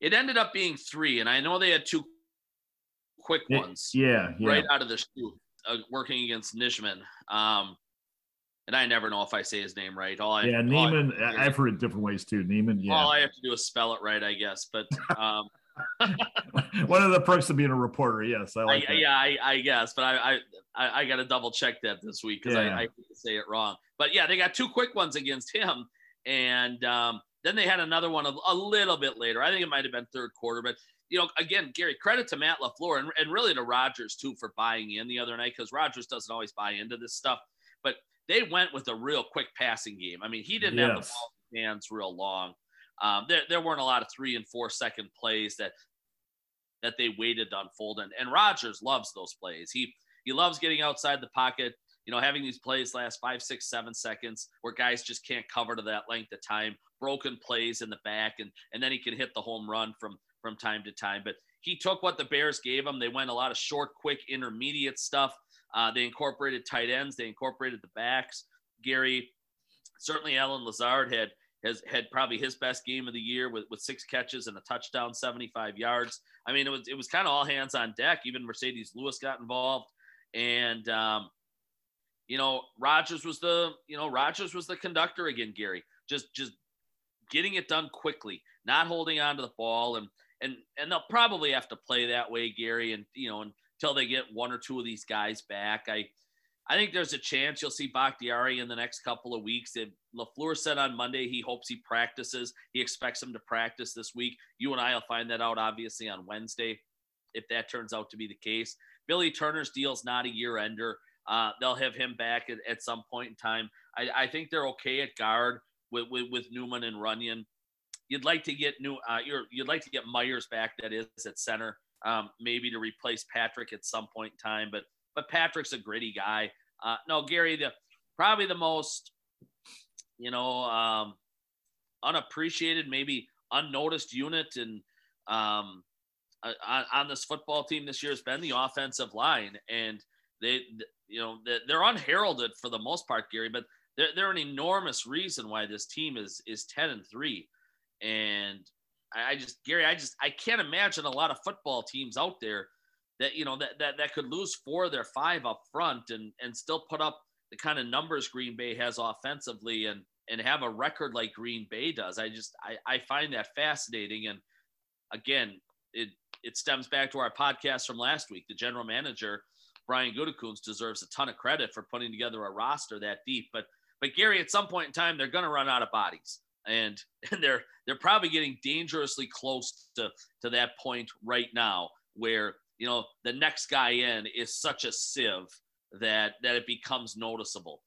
C: It ended up being three, and I know they had two quick ones.
B: yeah, yeah.
C: right out of the shoot, uh, working against Nishman. Um, and I never know if I say his name right. All I,
B: yeah, Nijman. I, have heard it different ways too. Nijman. Yeah.
C: All I have to do is spell it right, I guess. But um,
B: one of the perks of being a reporter. Yes, I like.
C: I, yeah, I, I, guess, but I I, I got to double check that this week because yeah. I, I say it wrong. But yeah, they got two quick ones against him, and um, then they had another one a, a little bit later. I think it might have been third quarter, but you know, again, Gary, credit to Matt LaFleur and, and really to Rodgers too for buying in the other night because Rodgers doesn't always buy into this stuff. They went with a real quick passing game. I mean, he didn't yes. have the ball in his hands real long. Um, there, there weren't a lot of three and four second plays that that they waited to unfold. And, and Rodgers loves those plays. He he loves getting outside the pocket, you know, having these plays last five, six, seven seconds where guys just can't cover to that length of time, broken plays in the back, and and then he can hit the home run from from time to time. But he took what the Bears gave him. They went a lot of short, quick, intermediate stuff. Uh, they incorporated tight ends. They incorporated the backs. Gary, certainly Allen Lazard had has had probably his best game of the year with, with six catches and a touchdown, 75 yards. I mean, it was it was kind of all hands on deck. Even Marcedes Lewis got involved, and um, you know, Rodgers was the, you know, Rodgers was the conductor again, Gary. Just just getting it done quickly, not holding on to the ball and and and they'll probably have to play that way, Gary, and you know, until they get one or two of these guys back. I I think there's a chance you'll see Bakhtiari in the next couple of weeks. If LaFleur said on Monday he hopes he practices. He expects him to practice this week. You and I will find that out obviously on Wednesday if that turns out to be the case. Billy Turner's deal's not a year ender. Uh, they'll have him back at, at some point in time. I, I, think they're okay at guard with, with, with Newman and Runyan. You'd like to get new. Uh, you'd like to get Myers back. That is at center, um, maybe to replace Patrick at some point in time. But but Patrick's a gritty guy. Uh, no, Gary, the probably the most you know um, unappreciated, maybe unnoticed unit and um, on, on this football team this year has been the offensive line and they you know they're unheralded for the most part, Gary, but they're, they're an enormous reason why this team is is ten and three, and I just Gary, I just I can't imagine a lot of football teams out there that you know that that, that could lose four of their five up front and and still put up the kind of numbers Green Bay has offensively and and have a record like Green Bay does. I just I, I find that fascinating and again it it stems back to our podcast from last week. The general manager, Brian Gutekunst, deserves a ton of credit for putting together a roster that deep. But but Gary, at some point in time, they're going to run out of bodies, and and they're they're probably getting dangerously close to to that point right now, where you know the next guy in is such a sieve that that it becomes noticeable.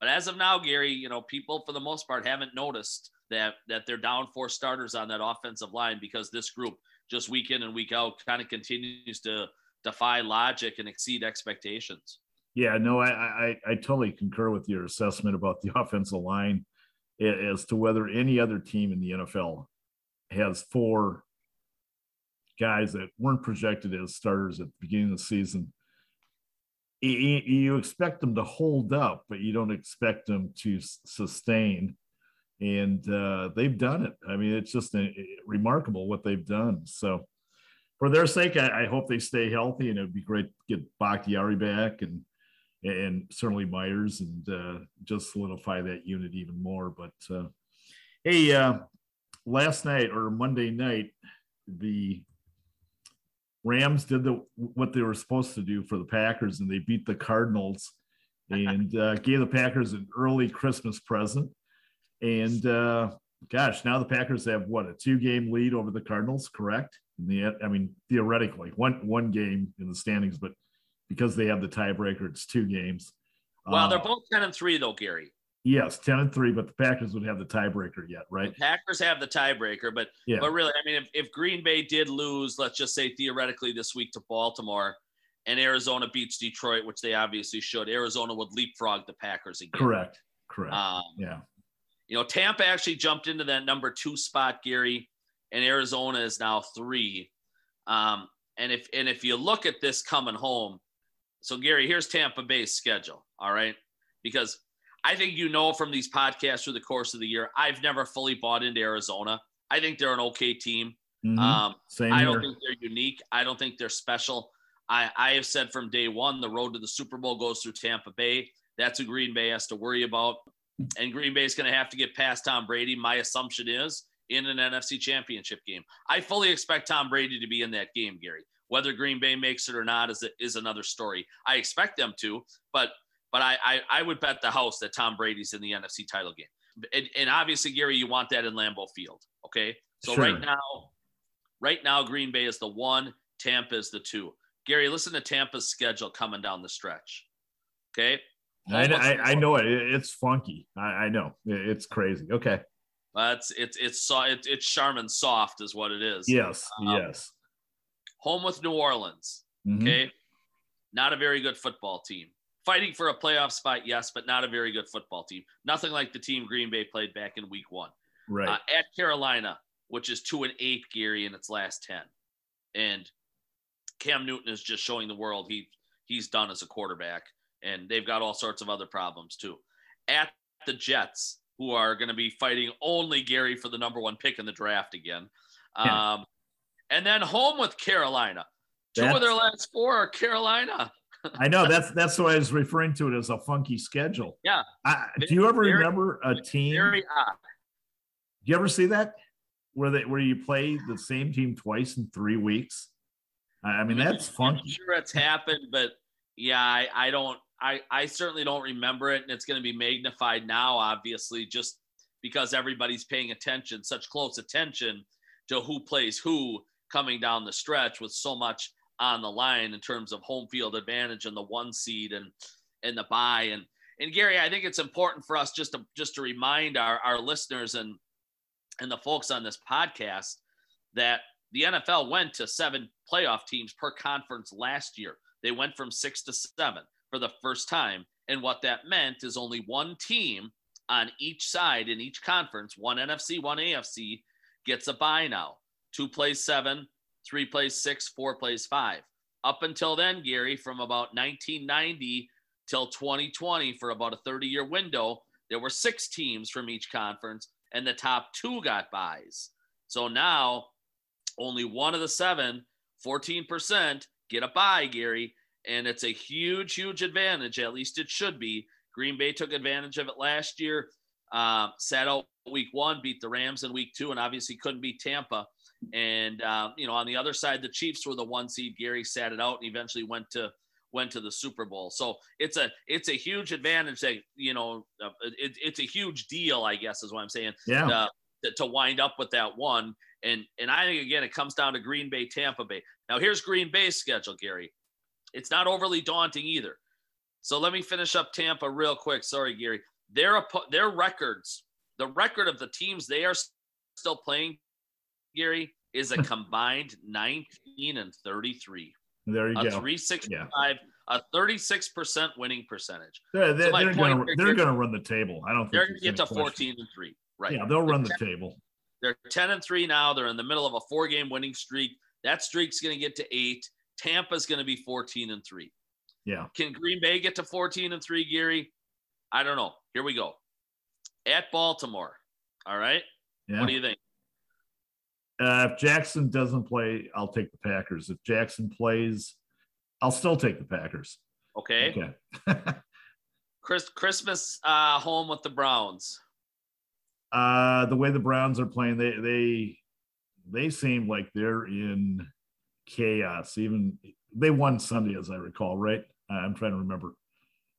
C: But as of now, Gary, you know, people for the most part haven't noticed that that they're down four starters on that offensive line because this group just week in and week out kind of continues to defy logic and exceed expectations.
B: Yeah, no, I, I I totally concur with your assessment about the offensive line as to whether any other team in the NFL has four guys that weren't projected as starters at the beginning of the season you expect them to hold up, but you don't expect them to sustain. And uh, they've done it. I mean, it's just a, a remarkable what they've done. So, for their sake, I, I, hope they stay healthy, and it'd be great to get Bakhtiari back and and certainly Myers and uh, just solidify that unit even more. But uh, hey, uh, last night or Monday night, the Rams did the what they were supposed to do for the Packers, and they beat the Cardinals, and uh, gave the Packers an early Christmas present. And uh, gosh, now the Packers have what a two-game lead over the Cardinals, correct? In the I mean, theoretically, one one game in the standings, but because they have the tiebreaker, it's two games.
C: Well, they're uh, both ten and three, though, Gary.
B: Yes, ten and three, but the Packers would have the tiebreaker yet, right?
C: The Packers have the tiebreaker, but yeah. but really, I mean, if, if Green Bay did lose, let's just say theoretically this week to Baltimore, and Arizona beats Detroit, which they obviously should, Arizona would leapfrog the Packers again.
B: Correct. Correct. Um, yeah.
C: You know, Tampa actually jumped into that number two spot, Gary, and Arizona is now three. Um, and if and if you look at this coming home, so Gary, here's Tampa Bay's schedule. All right, because I think you know from these podcasts through the course of the year, I've never fully bought into Arizona. I think they're an okay team. Mm-hmm. Um, I don't think they're unique. I don't think they're special. I, I have said from day one, the road to the Super Bowl goes through Tampa Bay. That's who Green Bay has to worry about. And Green Bay is going to have to get past Tom Brady. My assumption is in an NFC championship game. I fully expect Tom Brady to be in that game, Gary. Whether Green Bay makes it or not is, is another story. I expect them to, but but I, I, I would bet the house that Tom Brady's in the NFC title game. And, and obviously, Gary, you want that in Lambeau Field. Okay. So sure. right now, right now, Green Bay is the one, Tampa is the two. Gary, listen to Tampa's schedule coming down the stretch. Okay.
B: I, I, I, know it. It's funky. I, I know it's crazy. Okay.
C: That's it's it's so it's it's Charmin soft is what it is.
B: Yes. Um, yes.
C: Home with New Orleans. Mm-hmm. Okay. Not a very good football team fighting for a playoff spot, yes, but not a very good football team. Nothing like the team Green Bay played back in Week One.
B: Right uh,
C: at Carolina, which is two and eight, Gary, in its last ten, and Cam Newton is just showing the world he he's done as a quarterback, and they've got all sorts of other problems too. At the Jets, who are going to be fighting only Gary for the number one pick in the draft again. Yeah. And then home with Carolina. Two That's, of their last four are Carolina.
B: I know that's that's why I was referring to it as a funky schedule.
C: Yeah.
B: I, do you ever very, remember a team? Very odd. Do you ever see that where they where you play the same team twice in three weeks? I mean, that's funky. I'm
C: sure it's happened, but yeah, I, I don't. I I certainly don't remember it, and it's going to be magnified now, obviously, just because everybody's paying attention, such close attention to who plays who coming down the stretch with so much on the line in terms of home field advantage and the one seed and and the buy and and Gary, I think it's important for us just to just to remind our, our listeners and and the folks on this podcast that the NFL went to seven playoff teams per conference last year. They went from six to seven for the first time. And what that meant is only one team on each side in each conference, one NFC, one AFC, gets a bye now. Two plays seven, three plays six, four plays five. Up until then, Gary, from about 1990 till 2020, for about a 30 year window, there were six teams from each conference, and the top two got buys. So now only one of the seven, 14%, get a buy, Gary. And it's a huge, huge advantage. At least it should be. Green Bay took advantage of it last year. Uh, sat out week one, beat the Rams in week two, and obviously couldn't beat Tampa And uh, you know, on the other side, the Chiefs were the one seed. Gary sat it out and eventually went to went to the Super Bowl. So it's a it's a huge advantage that you know uh, it, it's a huge deal, I guess, is what I'm saying.
B: Yeah.
C: Uh, to, to wind up with that one, and and I think again it comes down to Green Bay, Tampa Bay. Now here's Green Bay's schedule, Gary. It's not overly daunting either. So let me finish up Tampa real quick. Sorry, Gary. Their their records, the record of the teams they are still playing, Gary, is a combined 19 and 33.
B: There you
C: a
B: go.
C: 365,
B: Yeah.
C: a 36% winning percentage.
B: They're, they're,
C: my
B: they're they're
C: Gary-
B: gonna run the table. I don't think
C: They're going to get to 14 and 3. Right.
B: Yeah, they'll run the table.
C: They're 10 and 3 now. They're in the middle of a four game winning streak. That streak's going to get to eight. Tampa's going to be 14 and 3.
B: Yeah.
C: Can Green Bay get to 14 and 3, Gary? I don't know. Here we go. At Baltimore. All right.
B: Yeah.
C: What do you think?
B: Uh, if Jackson doesn't play, I'll take the Packers. If Jackson plays, I'll still take the Packers.
C: Okay.
B: Okay.
C: Chris, Christmas uh, home with the Browns.
B: uh, the way the Browns are playing, they they they seem like they're in chaos. Even they won Sunday, as I recall, right? I'm trying to remember.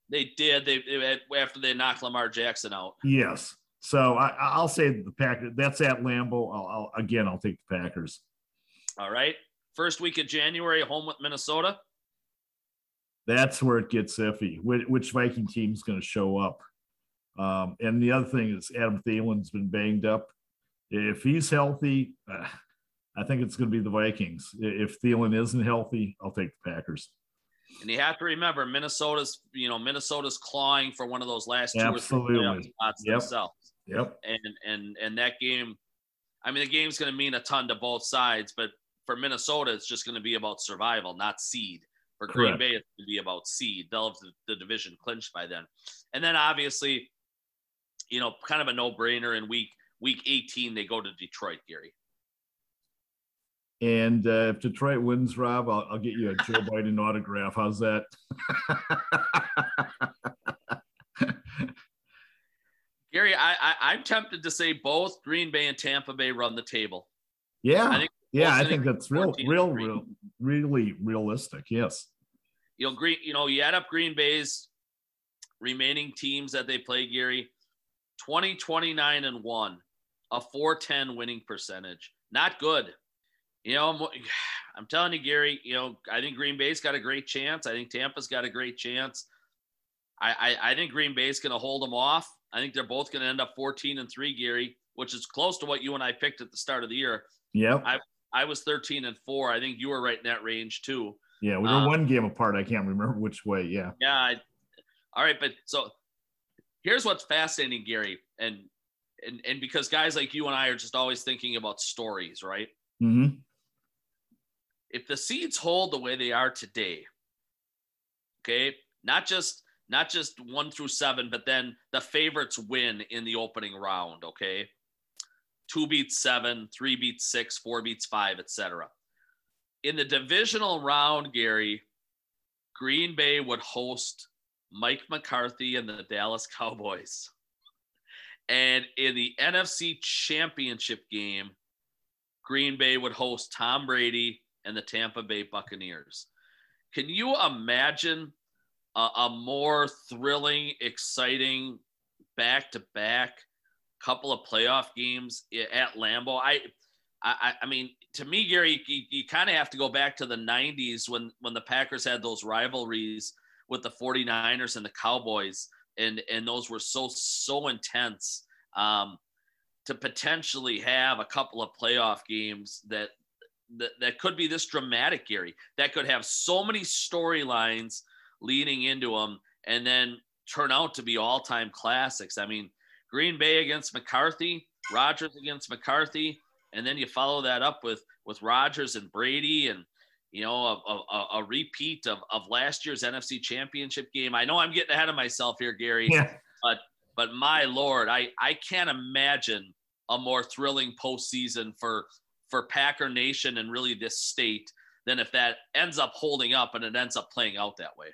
C: They did. They, they after they knocked Lamar Jackson out.
B: Yes. So I, I'll say the Packers. That's at Lambeau. I'll, I'll again. I'll take the Packers.
C: All right. First week of January, home with Minnesota.
B: That's where it gets iffy. Which, which Viking team's going to show up? Um, and the other thing is Adam Thielen's been banged up. If he's healthy, uh, I think it's going to be the Vikings. If Thielen isn't healthy, I'll take the Packers.
C: And you have to remember, Minnesota's, you know, Minnesota's clawing for one of those last two
B: Absolutely.
C: or three spots
B: Yep.
C: themselves.
B: Yep.
C: And and and that game, I mean, the game's going to mean a ton to both sides, but for Minnesota, it's just going to be about survival, not seed. For Green
B: Correct.
C: Bay, it's going to be about seed. They'll have the, the division clinched by then. And then obviously, you know, kind of a no-brainer in week week 18, they go to Detroit, Gary.
B: And uh, if Detroit wins, Rob, I'll, I'll get you a Joe Biden autograph. How's that?
C: Gary, I, I I'm tempted to say both Green Bay and Tampa Bay run the table.
B: yeah.
C: I think
B: yeah, I think that's real, real, real, really realistic. Yes.
C: you know, Green, you know, you add up Green Bay's remaining teams that they play, Gary, 20, 29 and one, a 410 winning percentage. Not good. You know, I'm, I'm telling you, Gary, you know, I think Green Bay's got a great chance. I think Tampa's got a great chance. I, I, I think Green Bay's going to hold them off. I think they're both going to end up 14 and three, Gary, which is close to what you and I picked at the start of the year.
B: Yeah.
C: I I was 13 and four. I think you were right in that range too.
B: Yeah. We were
C: uh,
B: one game apart. I can't remember which way. Yeah.
C: Yeah. I, all right, but so here's what's fascinating, Gary, and and and because guys like you and I are just always thinking about stories, right?
B: hmm
C: If the seeds hold the way they are today, okay, not just not just one through seven, but then the favorites win in the opening round, okay? Two beats seven, three beats six, four beats five, etc. In the divisional round, Gary, Green Bay would host Mike McCarthy and the Dallas Cowboys. And in the NFC Championship game, Green Bay would host Tom Brady and the Tampa Bay Buccaneers. Can you imagine a, a more thrilling, exciting back to back couple of playoff games at Lambeau? I, I, I mean, to me, Gary, you, you kind of have to go back to the 90s when, when the Packers had those rivalries with the 49ers and the Cowboys. And, and those were so, so intense um, to potentially have a couple of playoff games that, that, that could be this dramatic, Gary, that could have so many storylines leading into them and then turn out to be all time classics. I mean, Green Bay against McCarthy, Rodgers against McCarthy, and then you follow that up with with Rodgers and Brady and you know a, a, a repeat of, of last year's NFC Championship game. I know I'm getting ahead of myself here, Gary,
B: Yeah.
C: but my lord, I I can't imagine a more thrilling postseason for for Packer Nation and really this state than if that ends up holding up and it ends up playing out that way.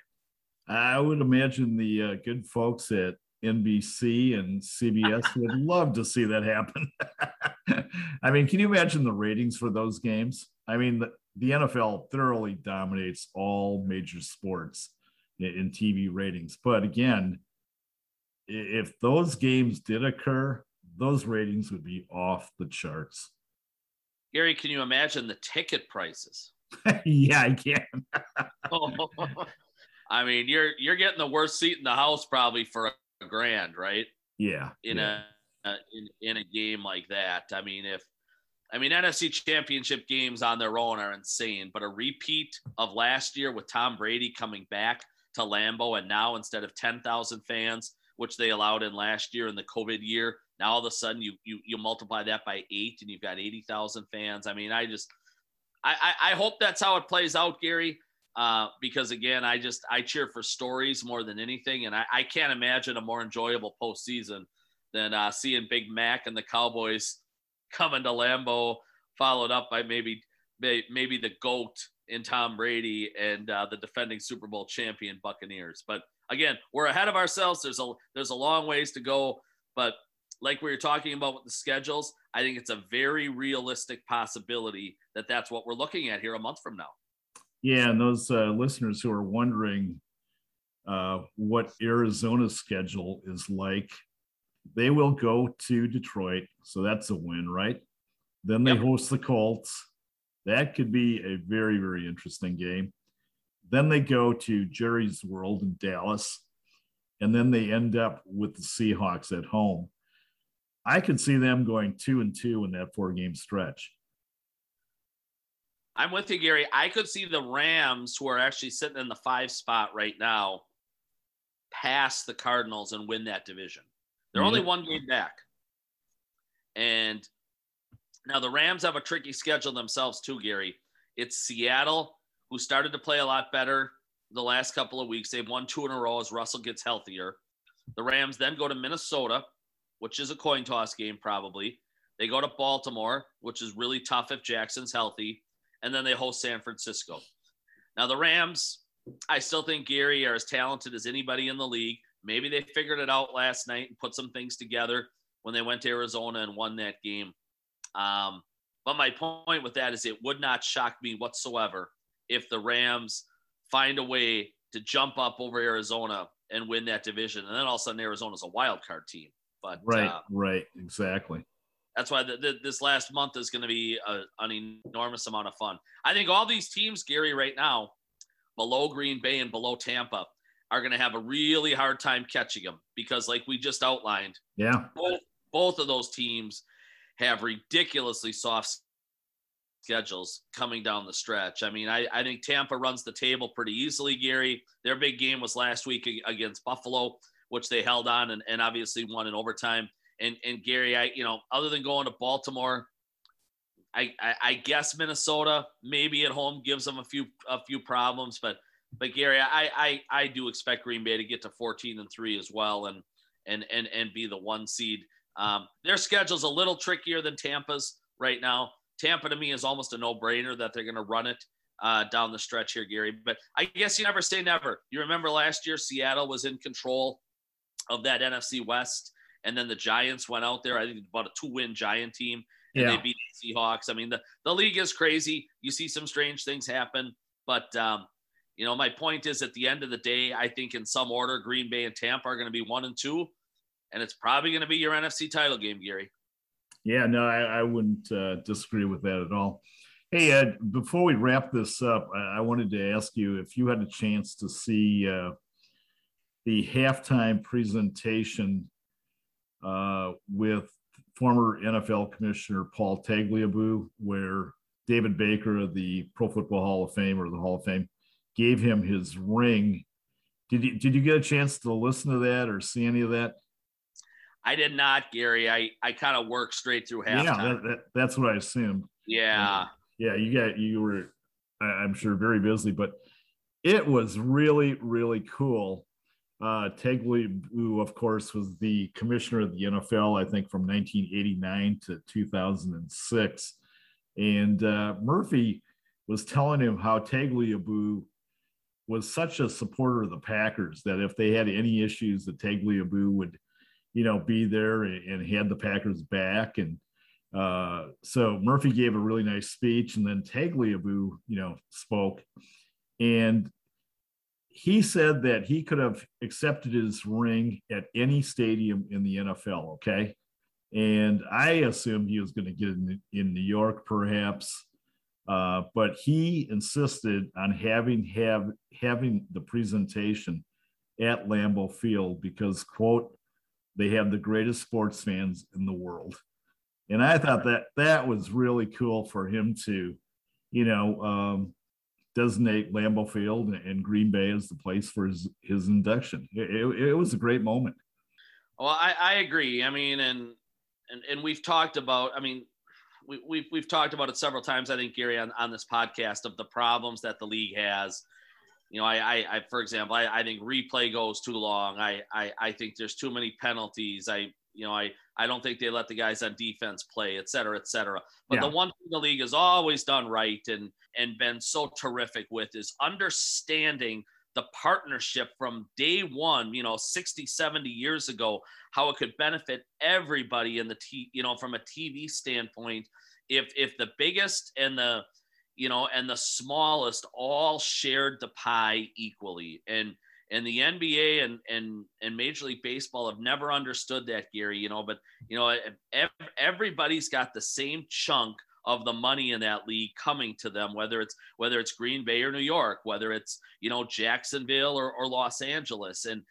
B: I would imagine the uh, good folks at NBC and CBS would love to see that happen. I mean, can you imagine the ratings for those games? I mean, the, the NFL thoroughly dominates all major sports in, in TV ratings. But again, if those games did occur, those ratings would be off the charts.
C: Gary, can you imagine the ticket prices?
B: yeah, I can.
C: I mean, you're you're getting the worst seat in the house probably for a grand, right?
B: Yeah.
C: In
B: yeah.
C: a in in a game like that. I mean, if I mean NFC championship games on their own are insane, but a repeat of last year with Tom Brady coming back to Lambeau and now instead of 10,000 fans, which they allowed in last year in the COVID year, now all of a sudden you you you multiply that by eight and you've got 80,000 fans. I mean, I just I, I, I hope that's how it plays out, Gary. Uh, because again, I just I cheer for stories more than anything, and I, I can't imagine a more enjoyable postseason than uh, seeing Big Mac and the Cowboys coming to Lambeau, followed up by maybe maybe the goat in Tom Brady and uh, the defending Super Bowl champion Buccaneers. But again, we're ahead of ourselves. There's a there's a long ways to go, but like we were talking about with the schedules, I think it's a very realistic possibility that that's what we're looking at here a month from now.
B: Yeah, and those uh, listeners who are wondering uh, what Arizona's schedule is like, they will go to Detroit, so that's a win, right? Then they yep. host the Colts. That could be a very, very interesting game. Then they go to Jerry's World in Dallas, and then they end up with the Seahawks at home. I could see them going two and two in that four game stretch.
C: I'm with you, Gary. I could see the Rams, who are actually sitting in the five spot right now, pass the Cardinals and win that division. They're mm-hmm. only one game back. And now the Rams have a tricky schedule themselves, too, Gary. It's Seattle, who started to play a lot better the last couple of weeks. They've won two in a row as Russell gets healthier. The Rams then go to Minnesota, which is a coin toss game, probably. They go to Baltimore, which is really tough if Jackson's healthy and then they host San Francisco. Now, the Rams, I still think Gary are as talented as anybody in the league. Maybe they figured it out last night and put some things together when they went to Arizona and won that game. Um, but my point with that is it would not shock me whatsoever if the Rams find a way to jump up over Arizona and win that division. And then all of a sudden, Arizona's a wild card team. But
B: right, uh, right, exactly
C: that's why the, the, this last month is going to be a, an enormous amount of fun. I think all these teams, Gary, right now, below Green Bay and below Tampa, are going to have a really hard time catching them because, like we just outlined,
B: yeah,
C: both, both of those teams have ridiculously soft schedules coming down the stretch. I mean, I, I think Tampa runs the table pretty easily, Gary. Their big game was last week against Buffalo, which they held on and, and obviously won in overtime. And and Gary, I you know, other than going to Baltimore, I, I, I guess Minnesota maybe at home gives them a few a few problems, but but Gary, I I I do expect Green Bay to get to 14 and three as well, and and and and be the one seed. Um, their schedule's a little trickier than Tampa's right now. Tampa to me is almost a no-brainer that they're going to run it uh, down the stretch here, Gary. But I guess you never say never. You remember last year Seattle was in control of that NFC West and then the Giants went out there. I think about a two-win Giant team, and yeah. they beat the Seahawks. I mean, the the league is crazy. You see some strange things happen, but um, you know, my point is, at the end of the day, I think in some order, Green Bay and Tampa are going to be one and two, and it's probably going to be your NFC title game, Gary.
B: Yeah, no, I, I wouldn't uh, disagree with that at all. Hey, Ed, before we wrap this up, I, I wanted to ask you if you had a chance to see uh, the halftime presentation uh, with former NFL Commissioner Paul Tagliabue, where David Baker of the Pro Football Hall of Fame or the Hall of Fame gave him his ring. Did you did you get a chance to listen to that or see any of that?
C: I did not, Gary. I I kind of worked straight through halftime.
B: Yeah, that, that, that's what I assumed.
C: Yeah.
B: yeah, you got you were, I'm sure, very busy, but it was really really cool uh, Tagliabue, of course, was the commissioner of the NFL, I think, from 1989 to 2006. And uh, Murphy was telling him how Tagliabue was such a supporter of the Packers that if they had any issues, that Tagliabue would, you know, be there and, and had the Packers back. And uh, so Murphy gave a really nice speech, and then Tagliabue, you know, spoke, and he said that he could have accepted his ring at any stadium in the NFL. Okay. And I assumed he was going to get in, in New York, perhaps. Uh, but he insisted on having have having the presentation at Lambeau Field because quote they have the greatest sports fans in the world, and I thought that that was really cool for him to, you know, um, designate Lambeau Field and Green Bay as the place for his his induction. It, it, it was a great moment.
C: Well, I, I agree. I mean, and and and we've talked about. I mean, we, we've we've talked about it several times. I think Gary on, on this podcast of the problems that the league has. You know, I, I, I for example, I, I think replay goes too long. I, I, I think there's too many penalties. I, you know, I, I don't think they let the guys on defense play, et cetera, et cetera. But yeah. the one thing the league has always done right and and been so terrific with is understanding the partnership from day one, you know, 60, 70 years ago, how it could benefit everybody in the t you know, from a TV standpoint. If if the biggest and the you know and the smallest all shared the pie equally. And and the NBA and and and Major League Baseball have never understood that, Gary. You know, but you know, everybody's got the same chunk of the money in that league coming to them, whether it's whether it's Green Bay or New York, whether it's you know Jacksonville or, or Los Angeles, and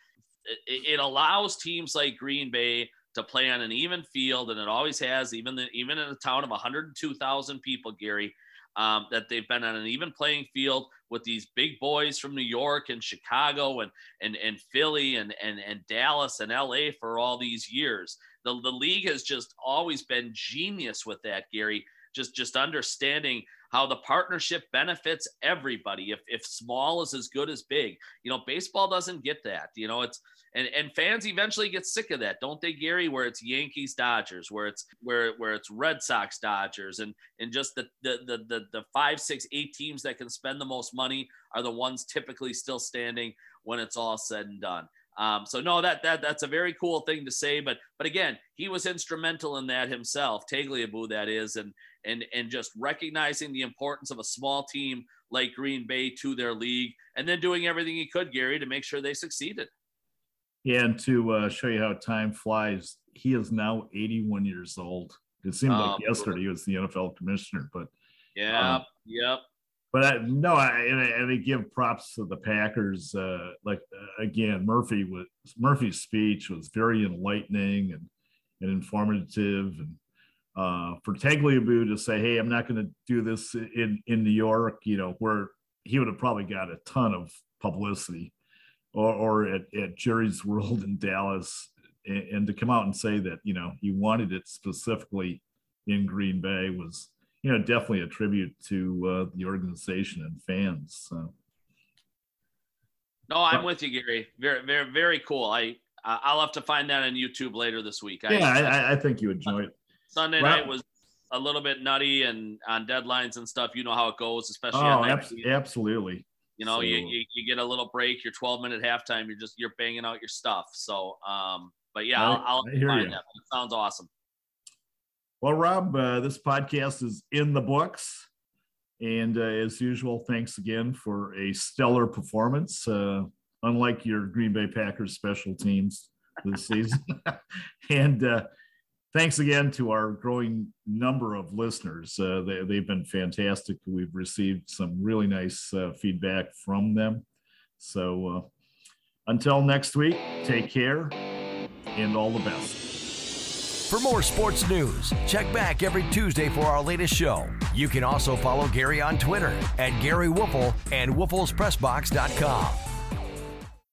C: it, it allows teams like Green Bay to play on an even field, and it always has, even the, even in a town of 102,000 people, Gary. Um, that they've been on an even playing field with these big boys from New York and Chicago and and and Philly and and and Dallas and LA for all these years. The the league has just always been genius with that, Gary just just understanding how the partnership benefits everybody if if small is as good as big. You know baseball doesn't get that you know it's and and fans eventually get sick of that don't they gary? Where it's yankees dodgers where it's where where it's red sox dodgers and and just the the the the, the five six eight teams that can spend the most money are the ones typically still standing when it's all said and done. Um, so no, that that that's a very cool thing to say, but but again, he was instrumental in that himself, Tagliabue, that is, and and and just recognizing the importance of a small team like Green Bay to their league, and then doing everything he could, Gary, to make sure they succeeded.
B: Yeah, and to uh, show you how time flies, he is now 81 years old. It seemed like um, yesterday he was the NFL commissioner, but
C: yeah, um, yep
B: but I, no, I, and, I, and I give props to the Packers. Uh, like uh, again, Murphy was Murphy's speech was very enlightening and, and informative, and uh, for Tagliabue to say, "Hey, I'm not going to do this in in New York," you know, where he would have probably got a ton of publicity, or, or at, at Jerry's World in Dallas, and, and to come out and say that you know he wanted it specifically in Green Bay was you know, definitely a tribute to uh, the organization and fans. So.
C: No, I'm with you, Gary. Very, very, very cool. I I'll have to find that on YouTube later this week.
B: Yeah, I, I, I think you enjoy it.
C: Sunday well, night was a little bit nutty and on deadlines and stuff. You know how it goes, especially.
B: Oh, ab- absolutely.
C: You know, so, you, you, you get a little break. Your 12 minute halftime. You're just you're banging out your stuff. So, um, but yeah, I'll, I'll find that. It sounds awesome.
B: Well, Rob, uh, this podcast is in the books. And uh, as usual, thanks again for a stellar performance, uh, unlike your Green Bay Packers special teams this season. and uh, thanks again to our growing number of listeners. Uh, they, have been fantastic. We've received some really nice uh, feedback from them. So until next week, take care and all the best.
A: For more sports news, check back every Tuesday for our latest show. You can also follow Gary on Twitter at Gary Woelfel and WoelfelsPressBox.com.